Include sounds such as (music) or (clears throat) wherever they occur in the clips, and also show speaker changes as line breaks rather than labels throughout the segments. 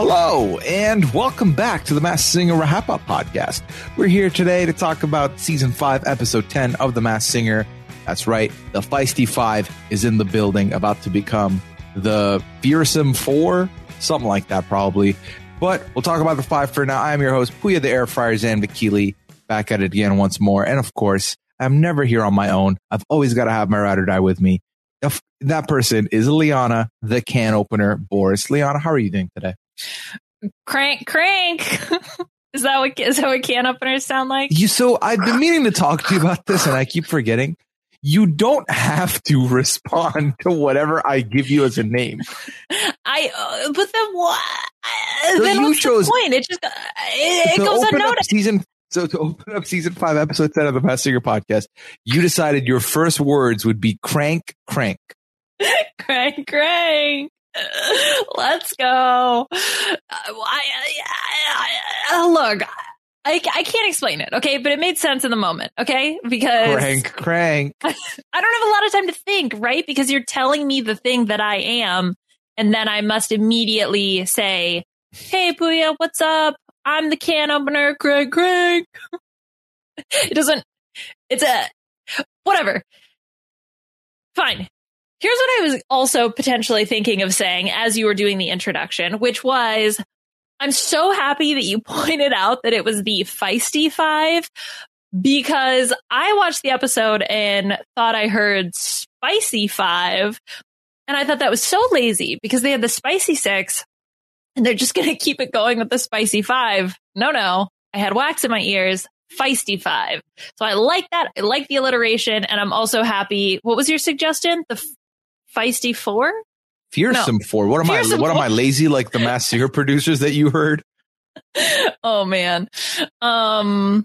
Hello, and welcome back to the Masked Singer Wrap Up Podcast. We're here today to talk about season five, episode 10 of The Masked Singer. That's right, the Feisty Five is in the building, about to become the Fearsome Four, something like that, probably. But we'll talk about the five for now. I'm your host, Puya the Air Fryer Zan Vakili, back at it again once more. And of course, I'm never here on my own. I've always got to have my ride or die with me. That person is Liana, the can opener, Boris. Liana, how are you doing today?
Crank, crank. (laughs) is that what is that what can openers sound like?
You so I've been meaning to talk to you about this, and I keep forgetting. You don't have to respond to whatever I give you as a name.
I uh, but then what?
So
then
you
what's
chose-
the point? It just uh, it, it goes unnoticed.
Season so to open up season five, episode ten of the Masked Singer podcast, you decided your first words would be crank, crank. (laughs)
crank, crank. (laughs) Let's go. Uh, I, I, I, I, look, I, I can't explain it, okay? But it made sense in the moment, okay? Because
Crank, crank. (laughs)
I don't have a lot of time to think, right? Because you're telling me the thing that I am, and then I must immediately say, Hey, Puya, what's up? I'm the can opener, crank, crank. (laughs) it doesn't, it's a, whatever. Fine. Here's what I was also potentially thinking of saying as you were doing the introduction, which was, I'm so happy that you (laughs) pointed out that it was the feisty five because I watched the episode and thought I heard spicy five. And I thought that was so lazy because they had the spicy six and they're just (laughs) going to keep it going with the spicy five. No, no. I had wax in my ears. Feisty five. So I like that. I like the alliteration. And I'm also happy. What was your suggestion? The feisty four?
Fearsome four. What am
Fearsome
I? What am. I lazy like the Masked Singer producers that you heard? (laughs)
oh man. Um,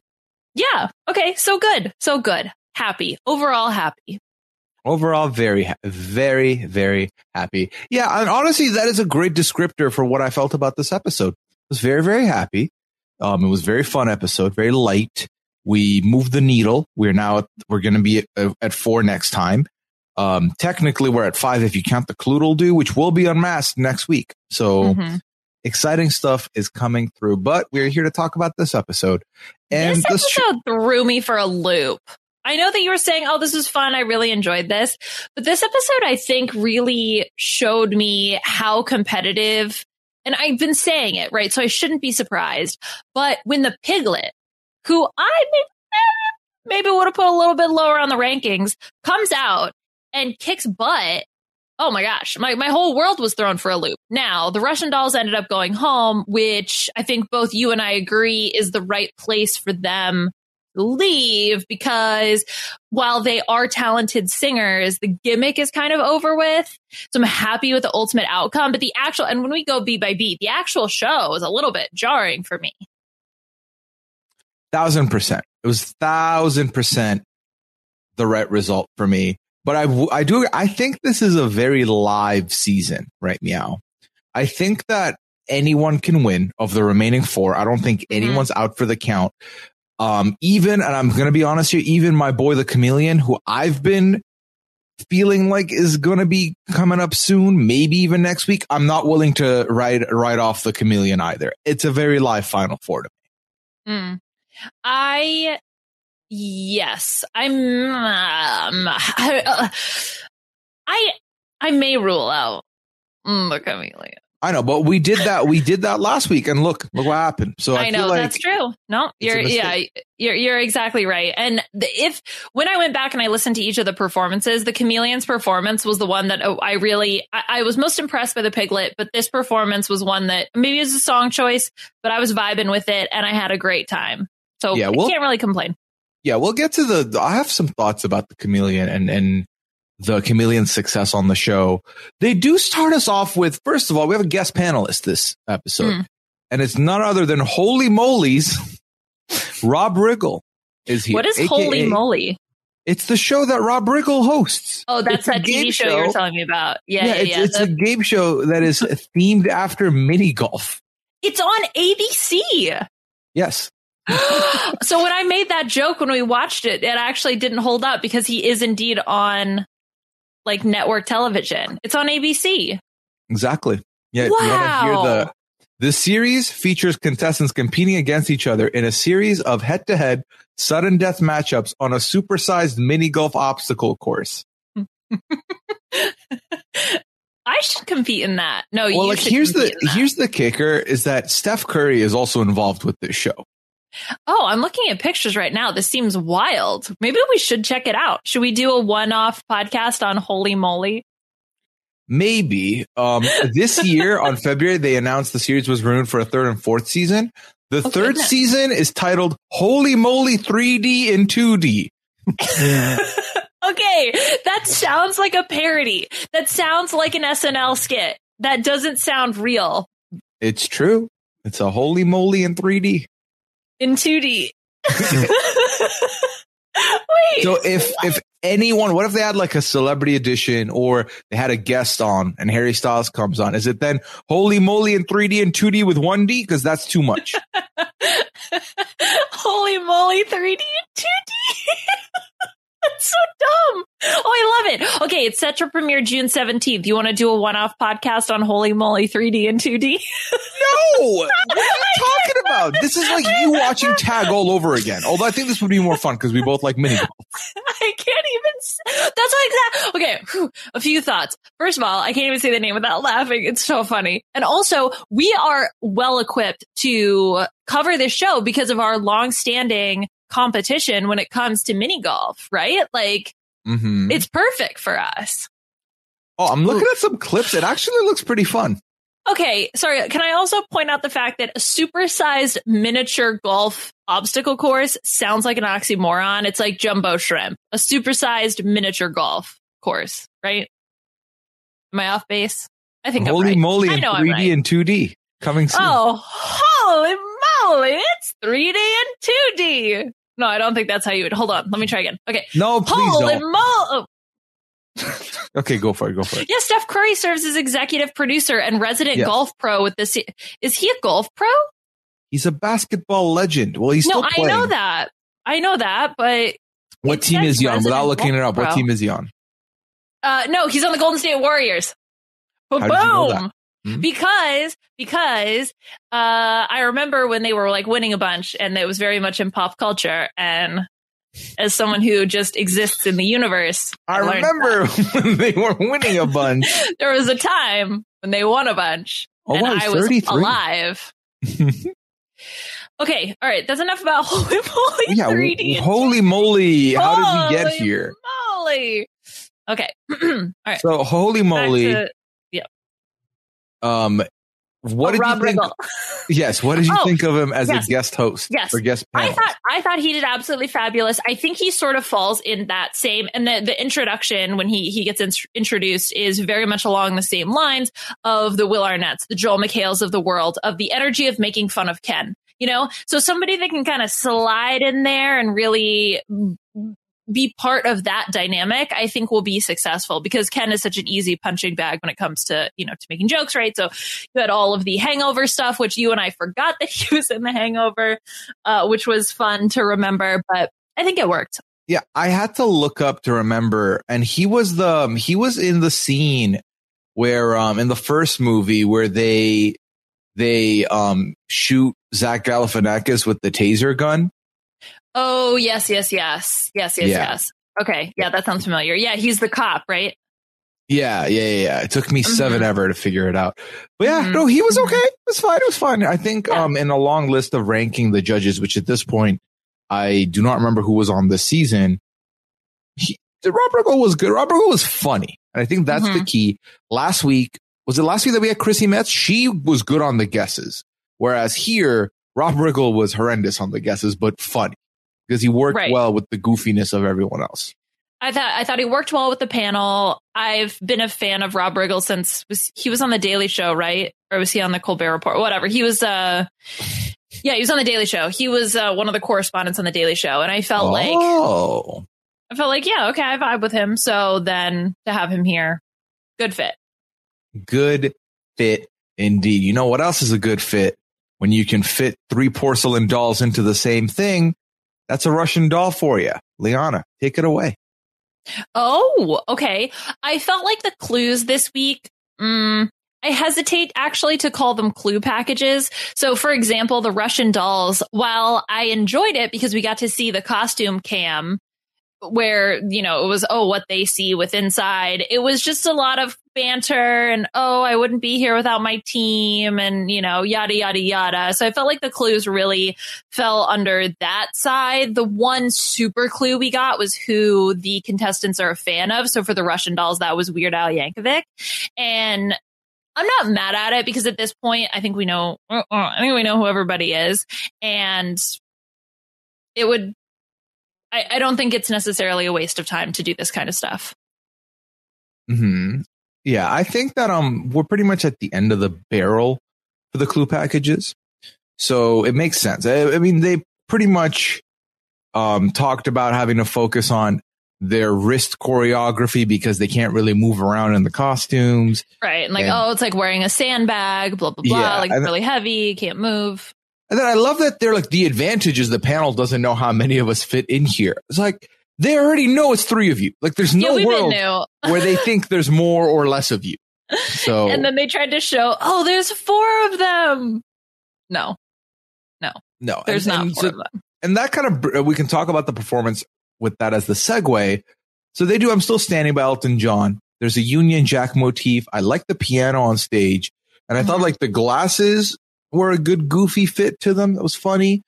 yeah. Okay. So good. So good. Happy. Overall happy.
Overall, very, very, very happy. Yeah, and honestly, that is a great descriptor for what I felt about this episode. I was very, very happy. Um, it was a very fun episode, very light. We moved the needle. We're now at, we're going to be at, at four next time. Um, technically, we're at five if you count the Cluedle-Doo, which will be unmasked next week. So
Mhm.
exciting stuff is coming through. But we're here to talk about this episode. And
this episode threw me for a loop. I know that you were saying, "Oh, this was fun. I really enjoyed this," but this episode, I think, really showed me how competitive. And I've been saying it right, so I shouldn't be surprised. But when the piglet, who I maybe would have put a little bit lower on the rankings, comes out and kicks butt. Oh my gosh, my, my whole world was thrown for a loop. Now, the Russian dolls ended up going home, which I think both you and I agree is the right place for them to leave because while they are talented singers, the gimmick is kind of over with. So I'm happy with the ultimate outcome, but the actual, and when we go beat by beat, the actual show is a little bit jarring for me.
thousand percent. It was thousand percent the right result for me. But I, I do, I think this is a very live season, right? Meow. I think that anyone can win of the remaining four. I don't think anyone's out for the count. Um, even, and I'm going to be honest here, even my boy, the chameleon, who I've been feeling like is going to be coming up soon, maybe even next week. I'm not willing to write write off the chameleon either. It's a very live final four to me.
Mm. I yes, I'm. Um, I, I I may rule out the chameleon.
I know, but we did that. We did that last week, and look, look what happened. So I,
I know
feel like
that's true. No, you're yeah, you're you're exactly right. And the, if when I went back and I listened to each of the performances, the chameleon's performance was the one that oh, I really I, I was most impressed by the piglet. But this performance was one that maybe it was a song choice, but I was vibing with it and I had a great time. So
Yeah,
I can't really complain.
Yeah, we'll get to the. I have some thoughts about the chameleon and and the chameleon's success on the show. They do start us off with first of all, we have a guest panelist this episode,
Mm.
and it's none other than Holy Moly's Rob Riggle is here.
what is
aka
holy moly?
It's the show that Rob Riggle hosts.
Oh, that's
It's
that
game
TV show, you were telling me about. Yeah, yeah,
it's,
yeah.
it's
The-
a game show that is (laughs) themed after mini golf.
it's on ABC.
Yes. (gasps)
so when I made that joke when we watched it, it actually didn't hold up because he is indeed on like network television. It's on ABC.
Exactly. Yeah. You hear
Wow.
the this series features contestants competing against each other in a series of head-to-head sudden death matchups on a supersized mini golf obstacle course. (laughs)
I should compete in that. No,
Well,
you
like
should
here's the here's the kicker is that Steph Curry is also involved with this show.
Oh, I'm looking at pictures right now. This seems wild. Maybe we should check it out. Should we do a one-off podcast on Holy Moly?
Maybe um, this (laughs) year on February they announced the series was renewed for a third and fourth season. The
Oh,
third
goodness.
season is titled Holy Moly 3D and 2D.
Okay, that sounds like a parody. That sounds like an SNL skit. That doesn't sound real
It's true. It's a Holy Moly in 3D.
In 2D. (laughs) Wait.
So if if anyone, what if they had like a celebrity edition or they had a guest on and Harry Styles comes on? Is it then Holy Moly in 3D and 2D with 1D? Because that's too much. (laughs)
Holy moly, 3D and 2D. (laughs) That's so dumb. Oh, I love it. Okay, it's set to premiere June 17th. You want to do a one off podcast on Holy Moly 3D and 2D? (laughs)
No, what are you (laughs) talking about? This is like you watching tag all over again. Although I think this would be more fun because we both like mini golf. (laughs)
I can't even. That's like that. Okay, whew, a few thoughts. First of all, I can't even say the name without laughing. It's so funny. And also, we are well equipped to cover this show because of our long-standing competition when it comes to mini golf, right? Like,
Mm-hmm.
it's perfect for us.
Oh, I'm looking at some clips. It actually looks pretty fun.
Okay, sorry. Can I also point out the fact that a supersized miniature golf obstacle course sounds like an oxymoron? It's like jumbo shrimp, a supersized miniature golf course, right? Am I off base? I think
Holy
I'm right.
moly
I
in
know
3D
I'm right.
and 2D coming soon.
Oh, holy moly! It's 3D and 2D. No, I don't think that's how you would. Hold on, let me try again. Okay.
No, please
Holy
don't.
mo! oh, (laughs)
Okay, go for it. Go for it.
Yeah, Steph Curry serves as executive producer and resident
Yes.
golf pro with this. Is he a golf pro?
He's a basketball legend. Well, he's
no,
still
I know that. I know that, but
What team is he on? Without looking it up,
golf
what team is he on?
uh, no, he's on the Golden State Warriors. Boom!
How did you know that? Hmm?
Because because uh, I remember when they were like winning a bunch, and it was very much in pop culture. And as someone who just exists in the universe,
I
learned
remember (laughs) when they were winning a bunch. (laughs)
there was a time when they won a bunch,
Oh,
and
wow,
I was
33.
alive. (laughs) Okay, all right. That's enough about Holy Moly
yeah,
3D.
holy moly. How did we get
Holy
here?
Moly. Okay. (clears throat) all right.
So, holy moly. Um, what
oh,
did
Rob
you think?
Riggle. (laughs)
Yes, what did you
Oh,
think of him as
yes.
a guest host
Yes.
or guest
I thought I thought he did absolutely fabulous. I think he sort of falls in that same and the, the introduction when he he gets in, introduced is very much along the same lines of the Will Arnett's, the Joel McHale's of the world, of the energy of making fun of Ken. You know, so somebody that can kind of slide in there and really be part of that dynamic, I think will be successful because Ken is such an easy punching bag when it comes to, you know, to making jokes, right? So you had all of the hangover stuff, which you and I forgot (laughs) that he was in the hangover, uh, which was fun to remember, but I think it worked.
Yeah, I had to look up to remember, and he was the um, he was in the scene where um in the first movie where they they um shoot Zach Galifianakis with the taser gun.
Oh, yes, yes, yes. Yes, yes,
Yeah.
yes. Okay. Yeah, that sounds familiar. Yeah, he's the cop, right?
Yeah, yeah, yeah. It took me 7
Mhm.
ever to figure it out. But yeah,
Mhm.
no, he was
Mhm.
okay. It was fine. It was fine. I think
Yeah.
um in a long list of ranking the judges, which at this point I do not remember who was on this season. He, Rob Riggle was good. Rob Riggle was funny. And I think that's the
Mhm.
key. Last week, was it last week that we had Chrissy Metz? She was good on the guesses. Whereas here, Rob Riggle was horrendous on the guesses, but funny because he worked
Right.
well with the goofiness of everyone else.
I thought I thought he worked well with the panel. I've been a fan of Rob Riggle since was, he was on the Daily Show, right? Or was he on the Colbert Report? Whatever. He was uh yeah, he was on the Daily Show. He was uh, one of the correspondents on the Daily Show and I felt like
oh,
I felt like, yeah, okay, I vibe with him. So then to have him here, good fit.
good fit indeed. You know what else is a good fit? When you can fit three porcelain dolls into the same thing, that's a Russian doll for you. Liana, take it away.
Oh, okay. I felt like the clues this week. Mm, I hesitate actually to call them clue packages. So, for example, the Russian dolls, while I enjoyed it because we got to see the costume cam where, you know, it was, oh, what they see with inside, it was just a lot of banter and, oh, I wouldn't be here without my team and, you know, yada, yada, yada. So I felt like the clues really fell under that side. The one super clue we got was who the contestants are a fan of. So for the Russian dolls, that was Weird Al Yankovic. And I'm not mad at it because at this point, I think we know, uh, uh, I think we know who everybody is. And it would, I, I don't think it's necessarily a waste of time to do this kind of stuff.
hmm Yeah, I think that um we're pretty much at the end of the barrel for the clue packages, so it makes sense. I, I mean, they pretty much um talked about having to focus on their wrist choreography because they can't really move around in the costumes.
Right. And like,
And-
oh, it's like wearing a sandbag, blah, blah, blah.
Yeah,
like really heavy, can't move.
And then I love that they're like the advantage is the panel doesn't know how many of us fit in here. It's like they already know it's three of you. Like there's no
we've
world (laughs) where they think there's more or less of you. So
And then they tried to show, oh, there's four of them. No,
no, no,
there's
and,
not
and
four
so-
of them.
and that kind of we can talk about the performance with that as the segue. So they do. I'm still standing by Elton John. There's a Union Jack motif. I like the piano on stage, and I thought
Mhm.
like the glasses were a good goofy fit to them. That was funny.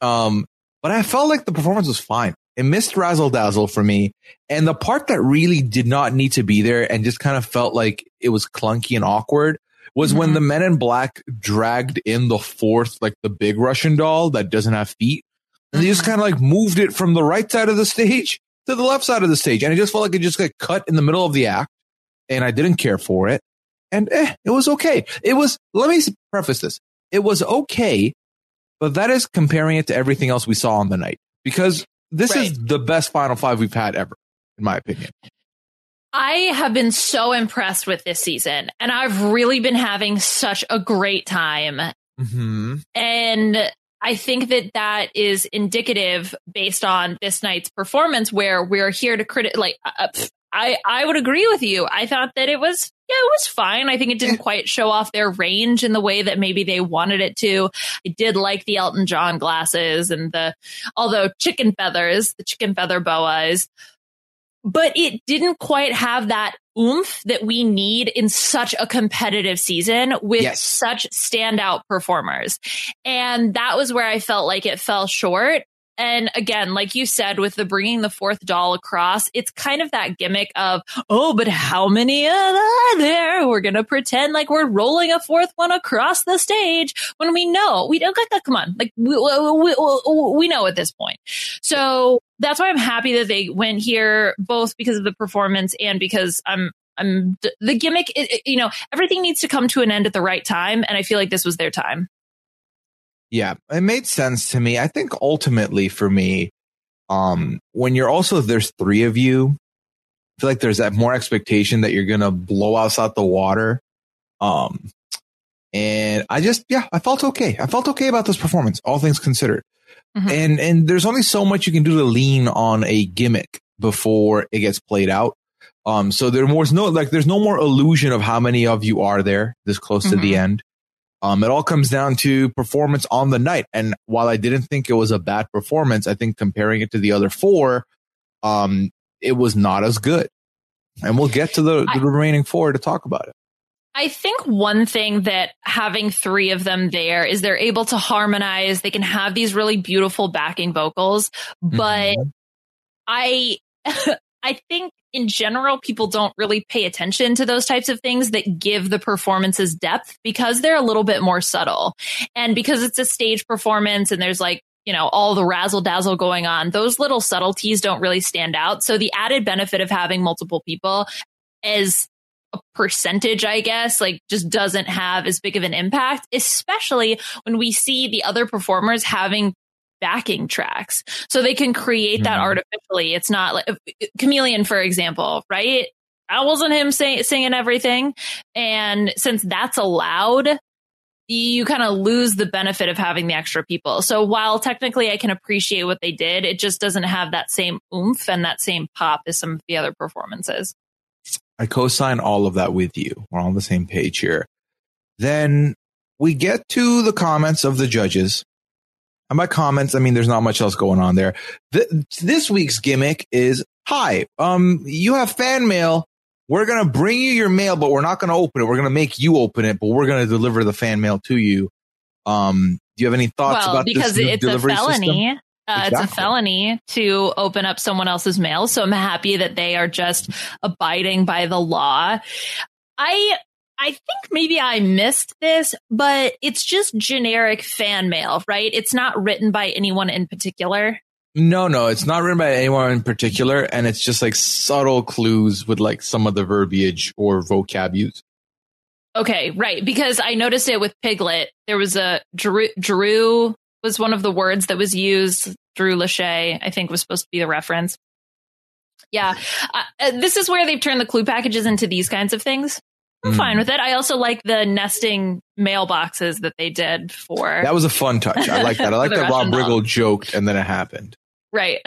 Um, but I felt like the performance was fine. It missed razzle dazzle for me, and the part that really did not need to be there and just kind of felt like it was clunky and awkward was when
Mhm.
the Men in Black dragged in the fourth, like the big Russian doll that doesn't have feet. And they just
Mhm.
kind of like moved it from the right side of the stage to the left side of the stage. And it just felt like it just got cut in the middle of the act. And I didn't care for it. And eh, it was okay. It was, let me preface this. It was okay, but that is comparing it to everything else we saw on the night because this is the best final five we've had ever, in my opinion.
I have been so impressed with this season, and I've really been having such a great time.
Mm-hmm.
And I think that that is indicative based on this night's performance, where we're here to critic. Like, uh, I I would agree with you. I thought that it was yeah, it was fine. I think it didn't quite show off their range in the way that maybe they wanted it to. I did like the Elton John glasses and the although chicken feathers, the chicken feather boas, but it didn't quite have that oomph that we need in such a competitive season with
Yes.
such standout performers. And that was where I felt like it fell short. And again, like you said, with the bringing the fourth doll across, it's kind of that gimmick of, oh, but how many are there? We're going to pretend like we're rolling a fourth one across the stage when we know we don't, that. come on, like we, we, we, we know at this point. So that's why I'm happy that they went here, both because of the performance and because I'm, I'm the gimmick, it, it- you know, everything needs to come to an end at the right time. And I feel like this was their time.
Yeah, it made sense to me. I think ultimately for me, um, when you're also there's three of you, I feel like there's that more expectation that you're gonna blow us out the water. Um, and I just yeah, I felt okay. I felt okay about this performance, all things considered.
Mhm.
And and there's only so much you can do to lean on a gimmick before it gets played out. Um, so there was no like there's no more illusion of how many of you are there this close to the
Mhm.
end. Um, it all comes down to performance on the night. And while I didn't think it was a bad performance, I think comparing it to the other four, um, it was not as good. And we'll get to the,
I-
remaining four to talk about it.
I think one thing that having three of them there is they're able to harmonize. They can have these really beautiful backing vocals, but
Mhm.
I, (laughs) I think in general, people don't really pay attention to those types of things that give the performances depth because they're a little bit more subtle. And because it's a stage performance and there's like, you know, all the razzle dazzle going on, those little subtleties don't really stand out. So the added benefit of having multiple people is a percentage, I guess, like just doesn't have as big of an impact, especially when we see the other performers having backing tracks. So they can create that
Mhm.
artificially. It's not like Chameleon, for example, right? That wasn't him say, singing everything. And since that's allowed, you kind of lose the benefit of having the extra people. So while technically I can appreciate what they did, it just doesn't have that same oomph and that same pop as some of the other performances.
I co-sign all of that with you. We're on the same page here. Then we get to the comments of the judges. And by comments, I mean there's not much else going on there. Th- this week's gimmick is, hi, um, you have fan mail. We're going to bring you your mail, but we're not going to open it. We're going to make you open it, but we're going to deliver the fan mail to you. Um, do you have any thoughts
well,
about
because
this
it's a felony. Uh, It's a felony to open up someone else's mail. So I'm happy that they are just abiding by the law. I I think maybe I missed this, but it's just generic fan mail, right? It's not written by anyone in particular.
No, no, it's not written by anyone in particular, and it's just like subtle clues with like some of the verbiage or vocab use.
Okay, right. Because I noticed it with Piglet. There was a Drew, Drew was one of the words that was used. Drew Lachey, I think, was supposed to be the reference. Yeah. Uh, uh, this is where they've turned the clue packages into these kinds of things. I'm
Mm.
fine with it. I also like the nesting mailboxes that they did for.
That was a fun touch. I like that. I (laughs) like that Rob. Riggle joked and then it happened.
right.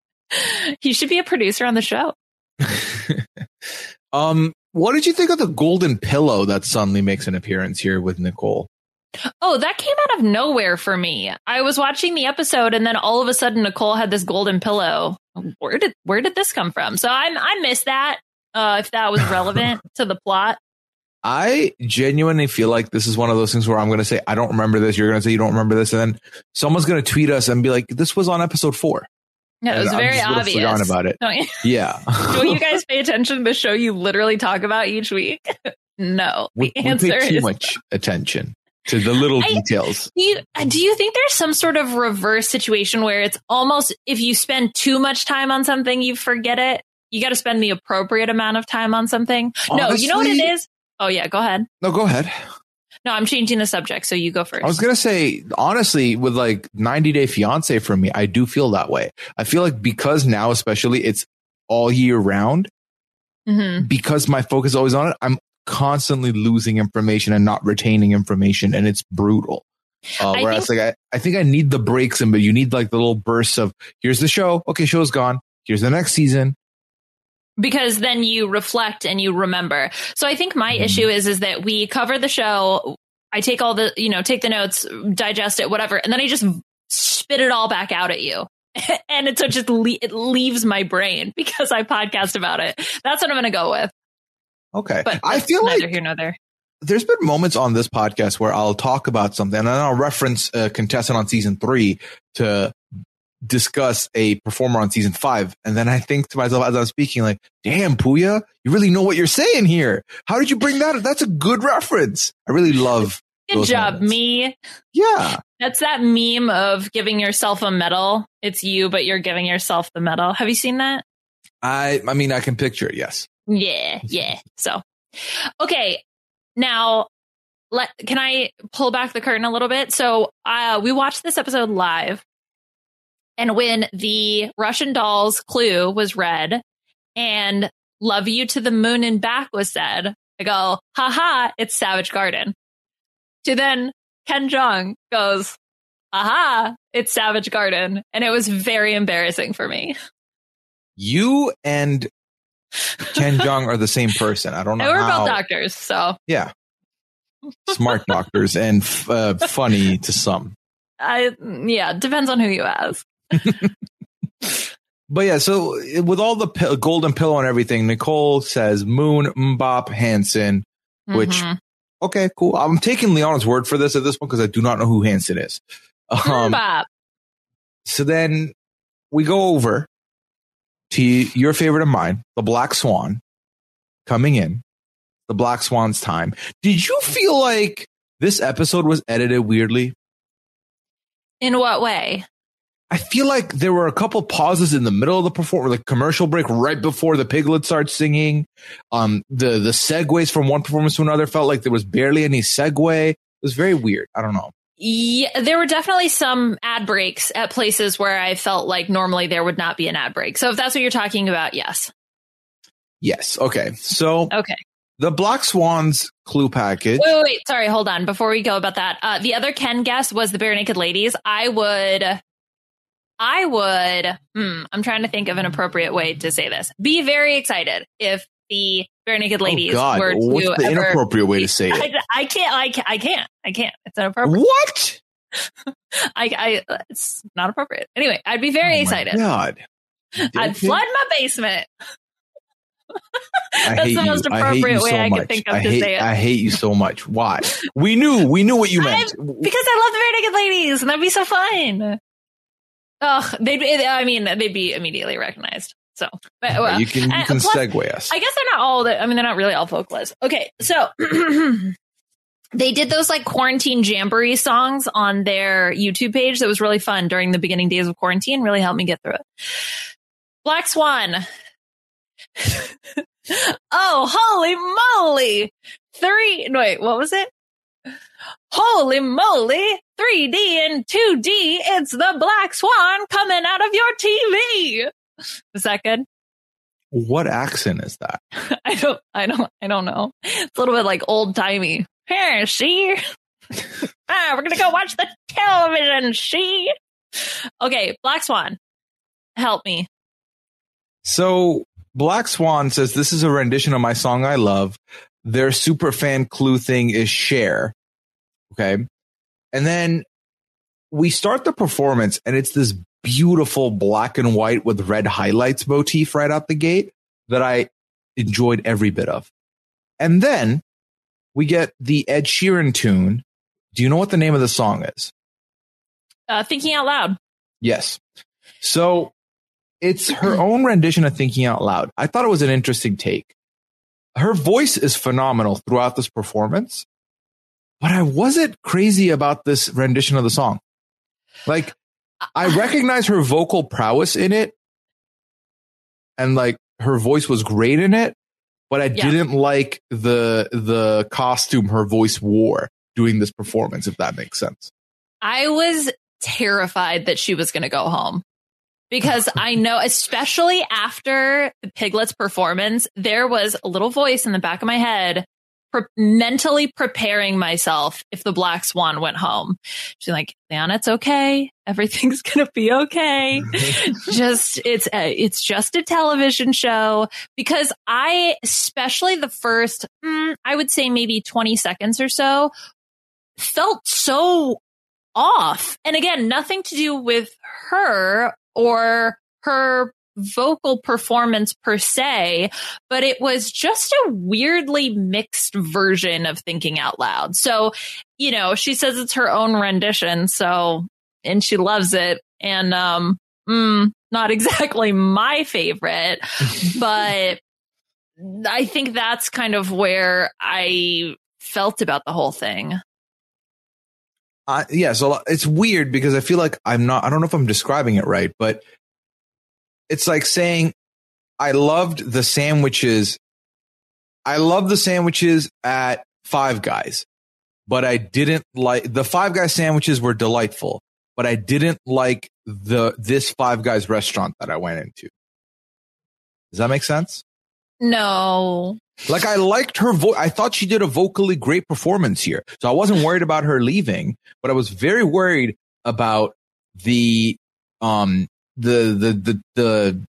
(laughs) he should be a producer on the show. (laughs)
um, what did you think of the golden pillow that suddenly makes an appearance here with Nicole?
Oh, that came out of nowhere for me. I was watching the episode and then all of a sudden Nicole had this golden pillow. Where did where did this come from? So I I missed that. Uh, if that was relevant (laughs) to the plot.
I genuinely feel like this is one of those things where I'm going to say, I don't remember this. You're going to say, you don't remember this. And then someone's going to tweet us and be like, this was on episode four.
Yeah, it
And
was
I'm
very obvious.
forgotten about it.
Don't you, (laughs)
Yeah. (laughs)
don't you guys pay attention to the show you literally talk about each week? no.
we,
the
we
answer
pay too
is
much attention to the little
I-
details.
Do you, do you think there's some sort of reverse situation where it's almost if you spend too much time on something, you forget it? You got to spend the appropriate amount of time on something. no, you know what it is? Oh, yeah, go ahead.
No, go ahead.
No, I'm changing the subject, so you go first.
I was gonna say, honestly, with like 90 Day Fiance for me, I do feel that way. I feel like because now, especially, it's all year round.
Mhm.
Because my focus is always on it, I'm constantly losing information and not retaining information, and it's brutal. Uh,
I
whereas, like, I, I think I need the breaks, and but you need like the little bursts of here's the show. Okay, show's gone. Here's the next season.
Because then you reflect and you remember. So I think my
Mhm.
issue is is that we cover the show. I take all the you know take the notes, digest it, whatever, and then I just spit it all back out at you. (laughs) and it's so just le- it leaves my brain (laughs) because I podcast about it. That's what I'm going to go with.
Okay,
But
I feel
neither
like
here nor there.
there's been moments on this podcast where I'll talk about something and then I'll reference a contestant on season three to discuss a performer on season five. And then I think to myself as I'm speaking, like, damn, Puya, you really know what you're saying here. How did you bring that? up? That's a good reference. I really love,
Good job,
moments.
me.
yeah.
That's that meme of giving yourself a medal. It's you, but you're giving yourself the medal. Have you seen that?
I, I mean, I can picture it. Yes.
Yeah, yeah. So, okay. Now, let can I pull back the curtain a little bit? So, uh, we watched this episode live, and when the Russian doll's clue was read, and "Love you to the moon and back" was said, I go, "Ha ha! It's Savage Garden." To then Ken Jeong goes, aha, it's Savage Garden. And it was very embarrassing for me.
You and Ken (laughs) Jeong are the same person. I don't know.
And we're
how.
both doctors, so
Yeah. Smart (laughs) doctors and f- uh, funny to some.
I yeah, depends on who you ask.
But yeah, so with all the pi- golden pillow and everything, Nicole says Moon MMMBop Hanson. Which-
Mhm.
Okay, cool. I'm taking Liana's word for this at this point because I do not know who Hanson is. Um,
Bop.
so then we go over to your favorite of mine, the Black Swan, coming in. The Black Swan's time. Did you feel like this episode was edited weirdly?
In what way?
I feel like there were a couple pauses in the middle of the performance, like commercial break right before the piglet starts singing. Um, the the segues from one performance to another felt like there was barely any segue. It was very weird. I don't know.
Yeah, there were definitely some ad breaks at places where I felt like normally there would not be an ad break. So if that's what you're talking about, yes.
Yes. Okay. So
Okay.
the Black Swans clue package.
Wait, wait, wait. Sorry, hold on. Before we go about that, uh, the other Ken guess was the Barenaked Ladies. I would, I would, hmm, I'm trying to think of an appropriate way to say this. Be very excited if the Barenaked Ladies
oh God,
were to
what's the
ever.
inappropriate way to say it?
I can't. I can't. I can't. I can't. It's inappropriate.
What? (laughs)
I, I. It's not appropriate. Anyway, I'd be very
Oh
excited.
God.
I'd flood my basement.
I (laughs)
That's
hate
the most
you. I hate
appropriate
you
way I
much.
could think of
I
to
hate,
say it.
I hate you so much. Why? (laughs) We knew. We knew what you meant.
because I love the Barenaked Ladies, and that'd be so fun. Ugh, they'd. Be, I mean, they'd be immediately recognized. So, but, well,
you can you can
plus,
segue us.
I guess they're not all. The, I mean, they're not really all vocalists. Okay, so (clears throat) they did those like quarantine jamboree songs on their YouTube page. That was really fun during the beginning days of quarantine. Really helped me get through it. Black Swan. (laughs) oh, holy moly! Three. no, Wait, what was it? Holy moly! 3D and 2D. It's the Black Swan coming out of your TV. Was (laughs) that good?
what accent is that? (laughs)
I don't, I don't, I don't know. It's a little bit like old timey. Here, see? (laughs) ah, we're gonna go watch the television, see? Okay, Black Swan. Help me.
So Black Swan says this is a rendition of my song I love. Their super fan clue thing is share. Okay. And then we start the performance and it's this beautiful black and white with red highlights motif right out the gate that I enjoyed every bit of. And then we get the Ed Sheeran tune. Do you know what the name of the song is?
Uh, thinking out loud.
Yes. So it's her own rendition of Thinking Out Loud. I thought it was an interesting take. Her voice is phenomenal throughout this performance, but I wasn't crazy about this rendition of the song. Like, I recognize her vocal prowess in it, and like her voice was great in it, but I
Yeah.
didn't like the the costume her voice wore doing this performance. If that makes sense.
I was terrified that she was going to go home because (laughs) I know, especially after the Piglet's performance, there was a little voice in the back of my head pre- mentally preparing myself if the Black Swan went home. She's like, Leon, it's okay. Everything's (laughs) going to be okay. (laughs) just, it's, a, it's just a television show because I, especially the first, mm, I would say maybe 20 seconds or so, felt so off. And again, nothing to do with her or her vocal performance per se, but it was just a weirdly mixed version of thinking out loud. So, you know, she says it's her own rendition. So, and she loves it. And, um, mm, not (laughs) exactly my favorite, (laughs) but I think that's kind of where I felt about the whole thing.
Uh, yeah, so it's weird because I feel like I'm not, I don't know if I'm describing it right, but it's like saying I loved the sandwiches. I love the sandwiches at Five Guys, but I didn't like the Five Guys sandwiches were delightful, but I didn't like the this Five Guys restaurant that I went into. Does that make sense?
No.
Like I liked her voice. I thought she did a vocally great performance here. So I wasn't worried about her leaving, but I was very worried about the um the the the the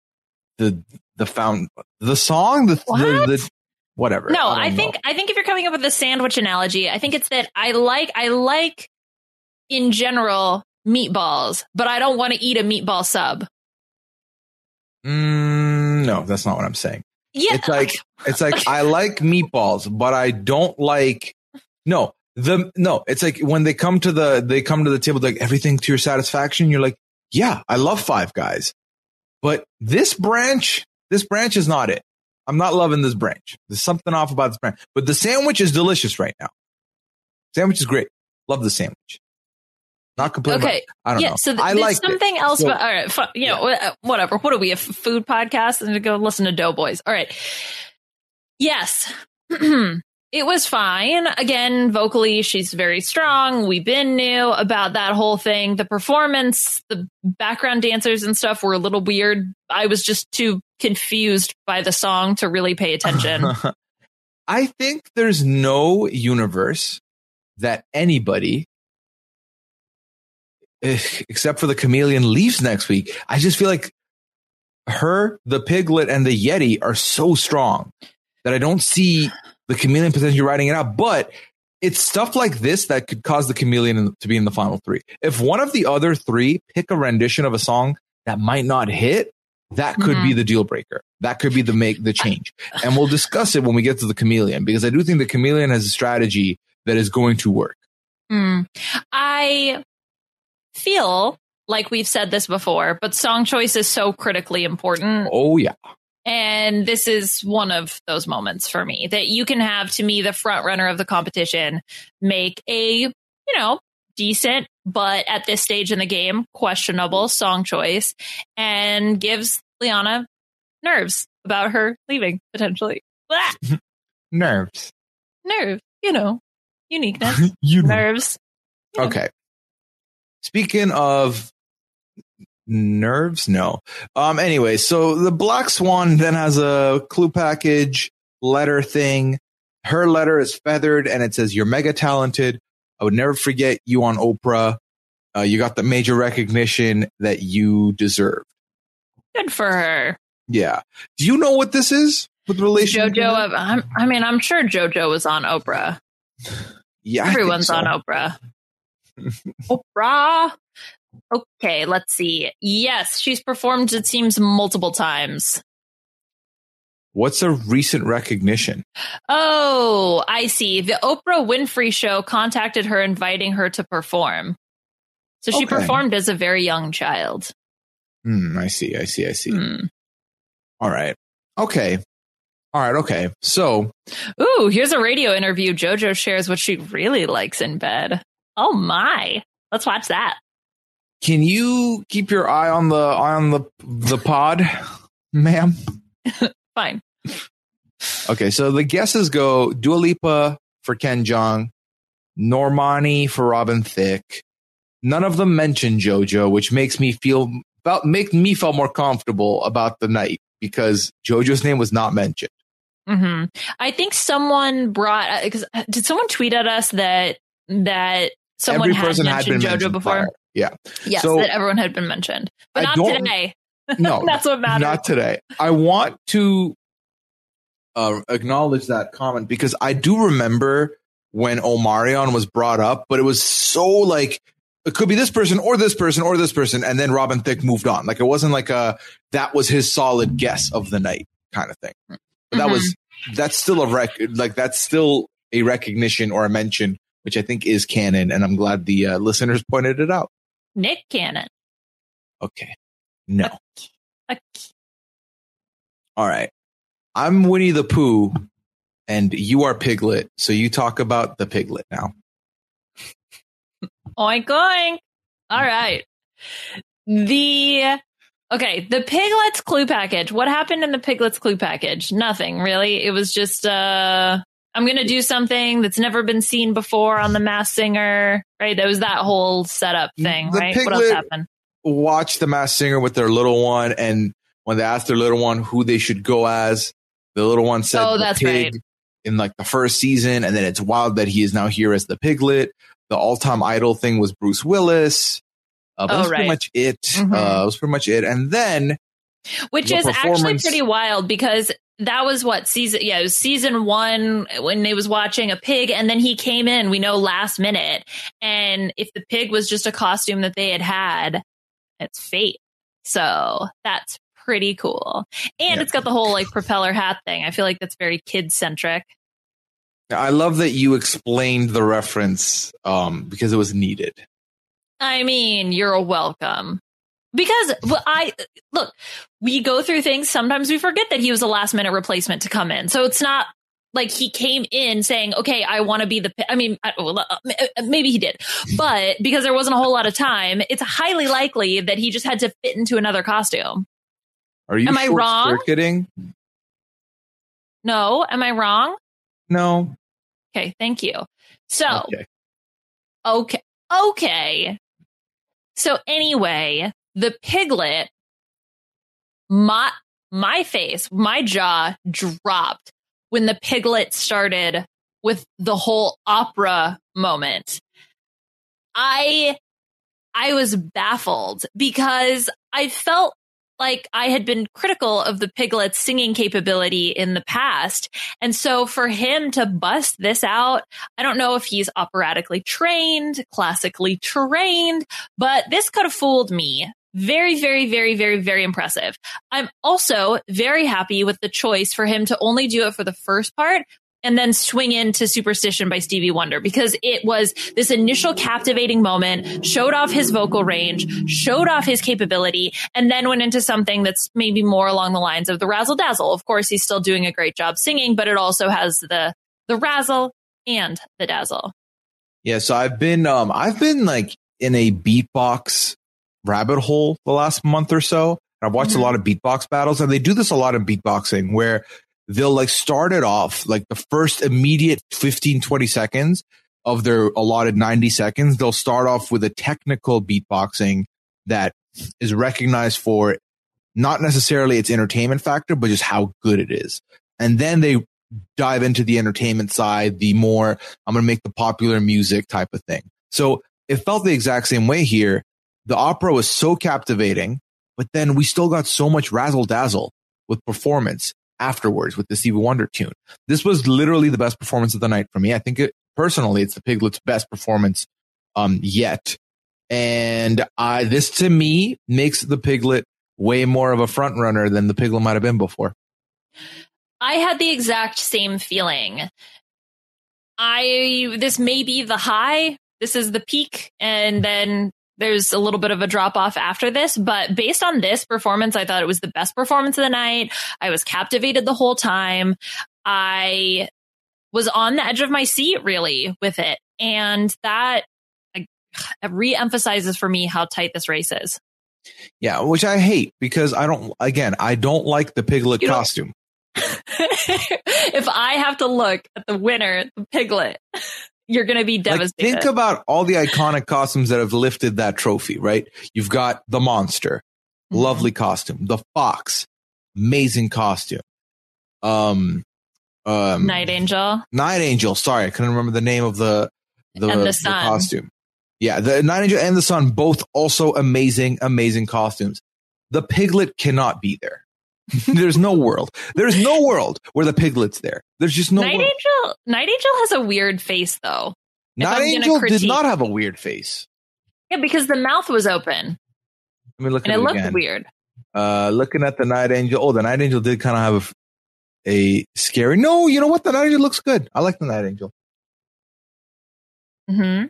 the the found the song the the,
What?
the whatever.
No, I,
know.
think I think if you're coming up with a sandwich analogy, I think it's that I like I like in general meatballs, but I don't want to eat a meatball sub.
Mm, no, that's not what I'm saying.
Yeah,
It's like it's like I like meatballs, but I don't like no the no. It's like when they come to the they come to the table like everything to your satisfaction. You're like, yeah, I love Five Guys, but this branch this branch is not it. I'm not loving this branch. There's something off about this branch, but the sandwich is delicious right now. Sandwich is great. Love the sandwich. Not complaining.
okay.
I don't
yeah,
know.
so th-
I
there's
like
something else,
So-
but all right, fu- you know, wha- whatever. What are we? A f- food podcast and to go listen to Doughboys. All right. Yes. (clears throat) it was fine. Again, vocally, she's very strong. We've been new about that whole thing. The performance, the background dancers and stuff were a little weird. I was just too confused by the song to really pay attention. (laughs)
I think there's no universe that anybody, eh, except for the chameleon, leaves next week. I just feel like her, the piglet, and the yeti are so strong that I don't see the chameleon potentially riding it out. But it's stuff like this that could cause the chameleon to be in the final three. If one of the other three pick a rendition of a song that might not hit, that could be the deal breaker. That could be the make the change. And we'll discuss it when we get to the chameleon because I do think the chameleon has a strategy that is going to work.
Hmm. I feel like we've said this before, but song choice is so critically important.
Oh yeah.
And this is one of those moments for me that you can have to me, the front runner of the competition, make a, you know, decent, but at this stage in the game, questionable song choice and gives Liana nerves about her leaving potentially. Blah! (laughs)
Nerves.
Nerve, you know, uniqueness, (laughs)
you
nerves. Yeah.
Okay. Speaking of nerves, no. Um. Anyway, so the Black Swan then has a clue package letter thing. Her letter is feathered and it says, "You're mega talented. I would never forget you on Oprah. Uh, you got the major recognition that you deserve."
Good for her.
Yeah. Do you know what this is with relation?
JoJo? I'm, I mean, I'm sure JoJo was on Oprah. (sighs)
Yeah,
Everyone's
so.
on Oprah. (laughs) Oprah. Okay, let's see. Yes, she's performed, it seems, multiple times.
What's a recent recognition?
Oh, I see. The Oprah Winfrey Show contacted her, inviting her to perform. So she
Okay.
performed as a very young child.
Hmm, I see. I see. I see.
Hmm.
All right. Okay. All right. Okay. So
Ooh, here's a radio interview. JoJo shares what she really likes in bed. Oh my. Let's watch that.
Can you keep your eye on the eye on the the pod, ma'am? (laughs)
Fine.
Okay. So the guesses go Dua Lipa for Ken Jeong, Normani for Robin Thicke. None of them mention JoJo, which makes me feel about make me feel more comfortable about the night because JoJo's name was not mentioned.
hmm I think someone brought because did someone tweet at us that that someone
Every
had
person had
mentioned
been
JoJo
mentioned
before?
prior. Yeah.
Yes,
So-
that everyone had been mentioned, but
I
not today. (laughs)
No,
That's what matters.
Not today. I want to uh, acknowledge that comment because I do remember when Omarion was brought up, but it was so like it could be this person or this person or this person, and then Robin Thicke moved on. Like it wasn't like a that was his solid guess of the night kind of thing. But that
Mhm.
was that's still a record. Like that's still a recognition or a mention, which I think is canon, and I'm glad the uh, listeners pointed it out.
Nick Cannon.
Okay, no.
Okay.
All right. I'm Winnie the Pooh and you are Piglet. So you talk about the piglet now. (laughs)
Oink oink. All right. The okay, the piglets clue package. What happened in the piglets clue package? Nothing really. It was just uh I'm gonna do something that's never been seen before on the Masked Singer. Right? That was that whole setup thing,
The
right? what else happened?
Watch the masked singer with their little one. And when they asked their little one who they should go as, the little one said,
Oh, that's
pig
right.
in like the first season. And then it's wild that he is now here as the piglet. The all time idol thing was Bruce Willis. Uh, but
Oh,
that's pretty
right.
much it.
Mhm.
Uh, that was pretty much it. And then
Which
The
is actually pretty wild because that was what season yeah, it was season one when they was watching a pig and then he came in, we know last minute. And if the pig was just a costume that they had had, it's fate. So that's pretty cool. And it's got the whole like propeller hat thing. I feel like that's very kid centric.
I love that you explained the reference um, because it was needed.
I mean, you're welcome. Because well, I look, we go through things. Sometimes we forget that he was a last minute replacement to come in. So it's not like he came in saying, "Okay, I want to be the." I mean, I, well, uh, maybe he did, but because there wasn't a whole lot of time, it's highly likely that he just had to fit into another costume.
Are you
Am I wrong?
short-circuiting?
No, am I wrong?
No.
Okay, thank you. So
Okay.
Okay. Okay. So anyway, the piglet, my my face, my jaw dropped when the piglet started with the whole opera moment. I I was baffled because I felt like I had been critical of the piglet's singing capability in the past. And so for him to bust this out, I don't know if he's operatically trained, classically trained, but this could have fooled me. Very, very, very, very, very impressive. I'm also very happy with the choice for him to only do it for the first part and then swing into Superstition by Stevie Wonder because it was this initial captivating moment, showed off his vocal range, showed off his capability, and then went into something that's maybe more along the lines of the razzle dazzle. Of course, he's still doing a great job singing, but it also has the the razzle and the dazzle.
Yeah, so I've been um I've been like in a beatbox rabbit hole the last month or so. I've watched
Mhm.
a lot of beatbox battles and they do this a lot in beatboxing where they'll like start it off like the first immediate 15 20 seconds of their allotted 90 seconds they'll start off with a technical beatboxing that is recognized for not necessarily its entertainment factor but just how good it is and then they dive into the entertainment side the more i'm going to make the popular music type of thing so it felt the exact same way here the opera was so captivating but then we still got so much razzle dazzle with performance afterwards with the Stevie Wonder tune. This was literally the best performance of the night for me. I think it personally, it's the Piglet's best performance um, yet. And I, this to me makes the Piglet way more of a front runner than the Piglet might have been before.
I had the exact same feeling. I this may be the high, this is the peak, and then there's a little bit of a drop off after this. But based on this performance, I thought it was the best performance of the night. I was captivated the whole time. I was on the edge of my seat really with it, and that re-emphasizes for me how tight this race is.
Yeah, which I hate because I don't, again, I don't like the Piglet costume. (laughs)
if I have to look at the winner, the piglet, (laughs) you're going to be
Like,
devastated.
think about all the iconic costumes that have lifted that trophy, right? You've got the monster,
Mhm.
lovely costume. The fox, amazing costume. Um, um,
Night Angel.
Night Angel. Sorry, I couldn't remember the name of the the,
the sun.
costume. Yeah, the Night Angel and the Sun, both also amazing, amazing costumes. The piglet cannot be there. (laughs) There's no world. There's no world where the piglet's there. There's just no
Night
world.
Angel. Night Angel has a weird face though.
Night Angel did not have a weird face.
Yeah, because the mouth was open
Let me look
and
at
it
it
looked
again.
weird.
Uh, looking at the Night Angel. Oh, the Night Angel did kind of have a, a scary. No, you know what? The Night Angel looks good. I like the Night Angel.
hmm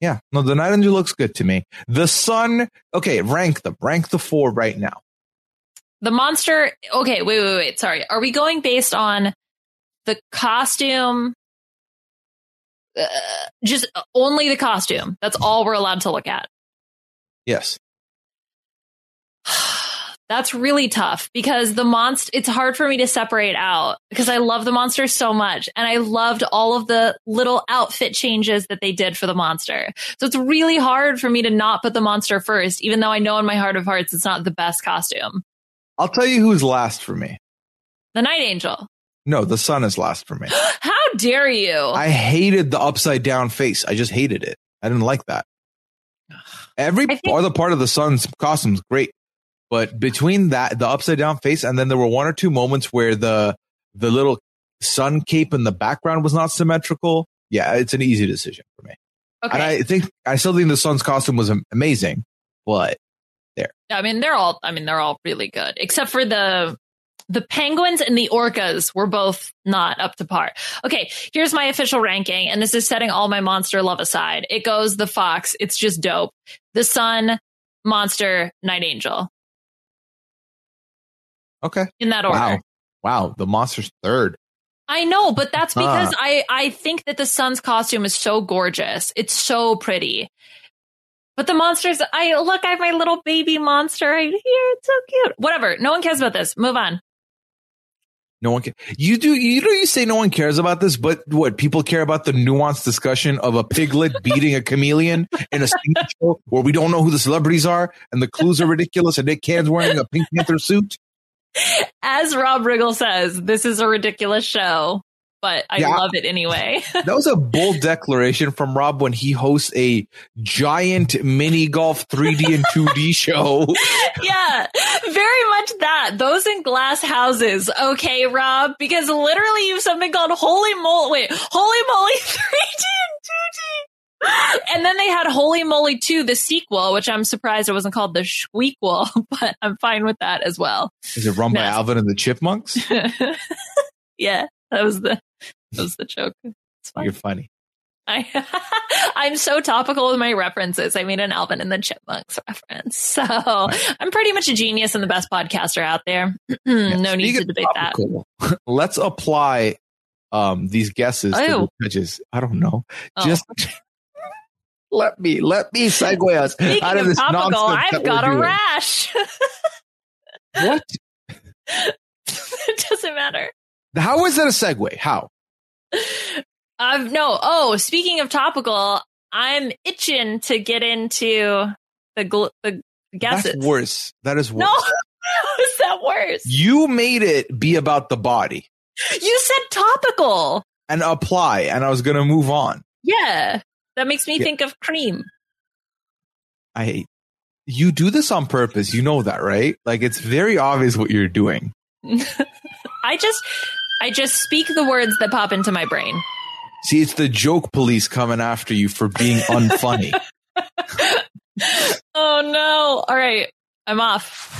Yeah, no, the Night Angel looks good to me. The Sun. Okay, rank them. Rank the four right now.
The monster. Okay, wait, wait, wait. Sorry. Are we going based on the costume? Uh, just only the costume. That's all we're allowed to look at.
Yes. (sighs)
That's really tough because the monster, it's hard for me to separate out because I love the monster so much. And I loved all of the little outfit changes that they did for the monster. So it's really hard for me to not put the monster first, even though I know in my heart of hearts it's not the best costume.
I'll tell you who's last for me.
The Night Angel.
No, the sun is last for me. (gasps)
How dare you?
I hated the upside down face. I just hated it. I didn't like that. Every
think-
other part of the sun's costume's great, but between that, the upside down face, and then there were one or two moments where the the little sun cape in the background was not symmetrical. Yeah, it's an easy decision for me.
Okay.
And I think I still think the sun's costume was amazing, but
I mean, they're all. I mean, they're all really good, except for the the penguins and the orcas were both not up to par. Okay, here's my official ranking, and this is setting all my monster love aside. It goes the fox. It's just dope. The sun, monster, night angel.
okay.
In that order.
Wow, wow, the monster's third.
I know, but that's
Huh.
because I I think that the sun's costume is so gorgeous. It's so pretty. But the monsters, I look, I have my little baby monster right here. It's so cute. Whatever. No one cares about this. Move on.
No one can. You do. You know. You say no one cares about this, but what people care about the nuanced discussion of a piglet (laughs) beating a chameleon in a show where we don't know who the celebrities are and the clues are ridiculous and Nick Cannon's wearing a Pink Panther suit.
As Rob Riggle says, this is a ridiculous show, but I
Yeah.
love it anyway. (laughs)
That was a bold declaration from Rob when he hosts a giant mini golf 3D and 2D (laughs) show.
yeah, very much that. Those in glass houses. Okay, Rob, because literally you have something called Holey Moley. Wait, Holey Moley (laughs) 3D and 2D. And then they had Holey Moley 2, the sequel, which I'm surprised it wasn't called the Squeakquel, but I'm fine with that as well.
Is it run by
Yes.
Alvin and the Chipmunks?
yeah, that was the (laughs) that was the joke. It's fine.
You're funny.
I, (laughs) I'm so topical with my references. I made an Alvin and the Chipmunks reference. (laughs) So I'm pretty much a genius and the best podcaster out there. (clears throat) no need to debate that.
Let's apply um, these guesses to the judges. I don't know.
Oh.
Just let me let me segue us
Speaking
out of
of
this
topical,
nonsense
I've got a
doing.
rash.
What?
it doesn't matter.
How is that a segue? How?
I've no. Oh, speaking of topical, I'm itching to get into the gl- the guesses.
That's worse. That is worse.
No, (laughs) how is that worse?
You made it be about the body
You said topical.
and apply, and I was going to move on.
Yeah, that makes me
Yeah.
think of cream.
I hate you do this on purpose. You know that, right? Like it's very obvious what you're doing. (laughs)
I just, I just speak the words that pop into my brain.
See, it's the joke police coming after you for being unfunny. (laughs)
Oh no! All right, I'm off.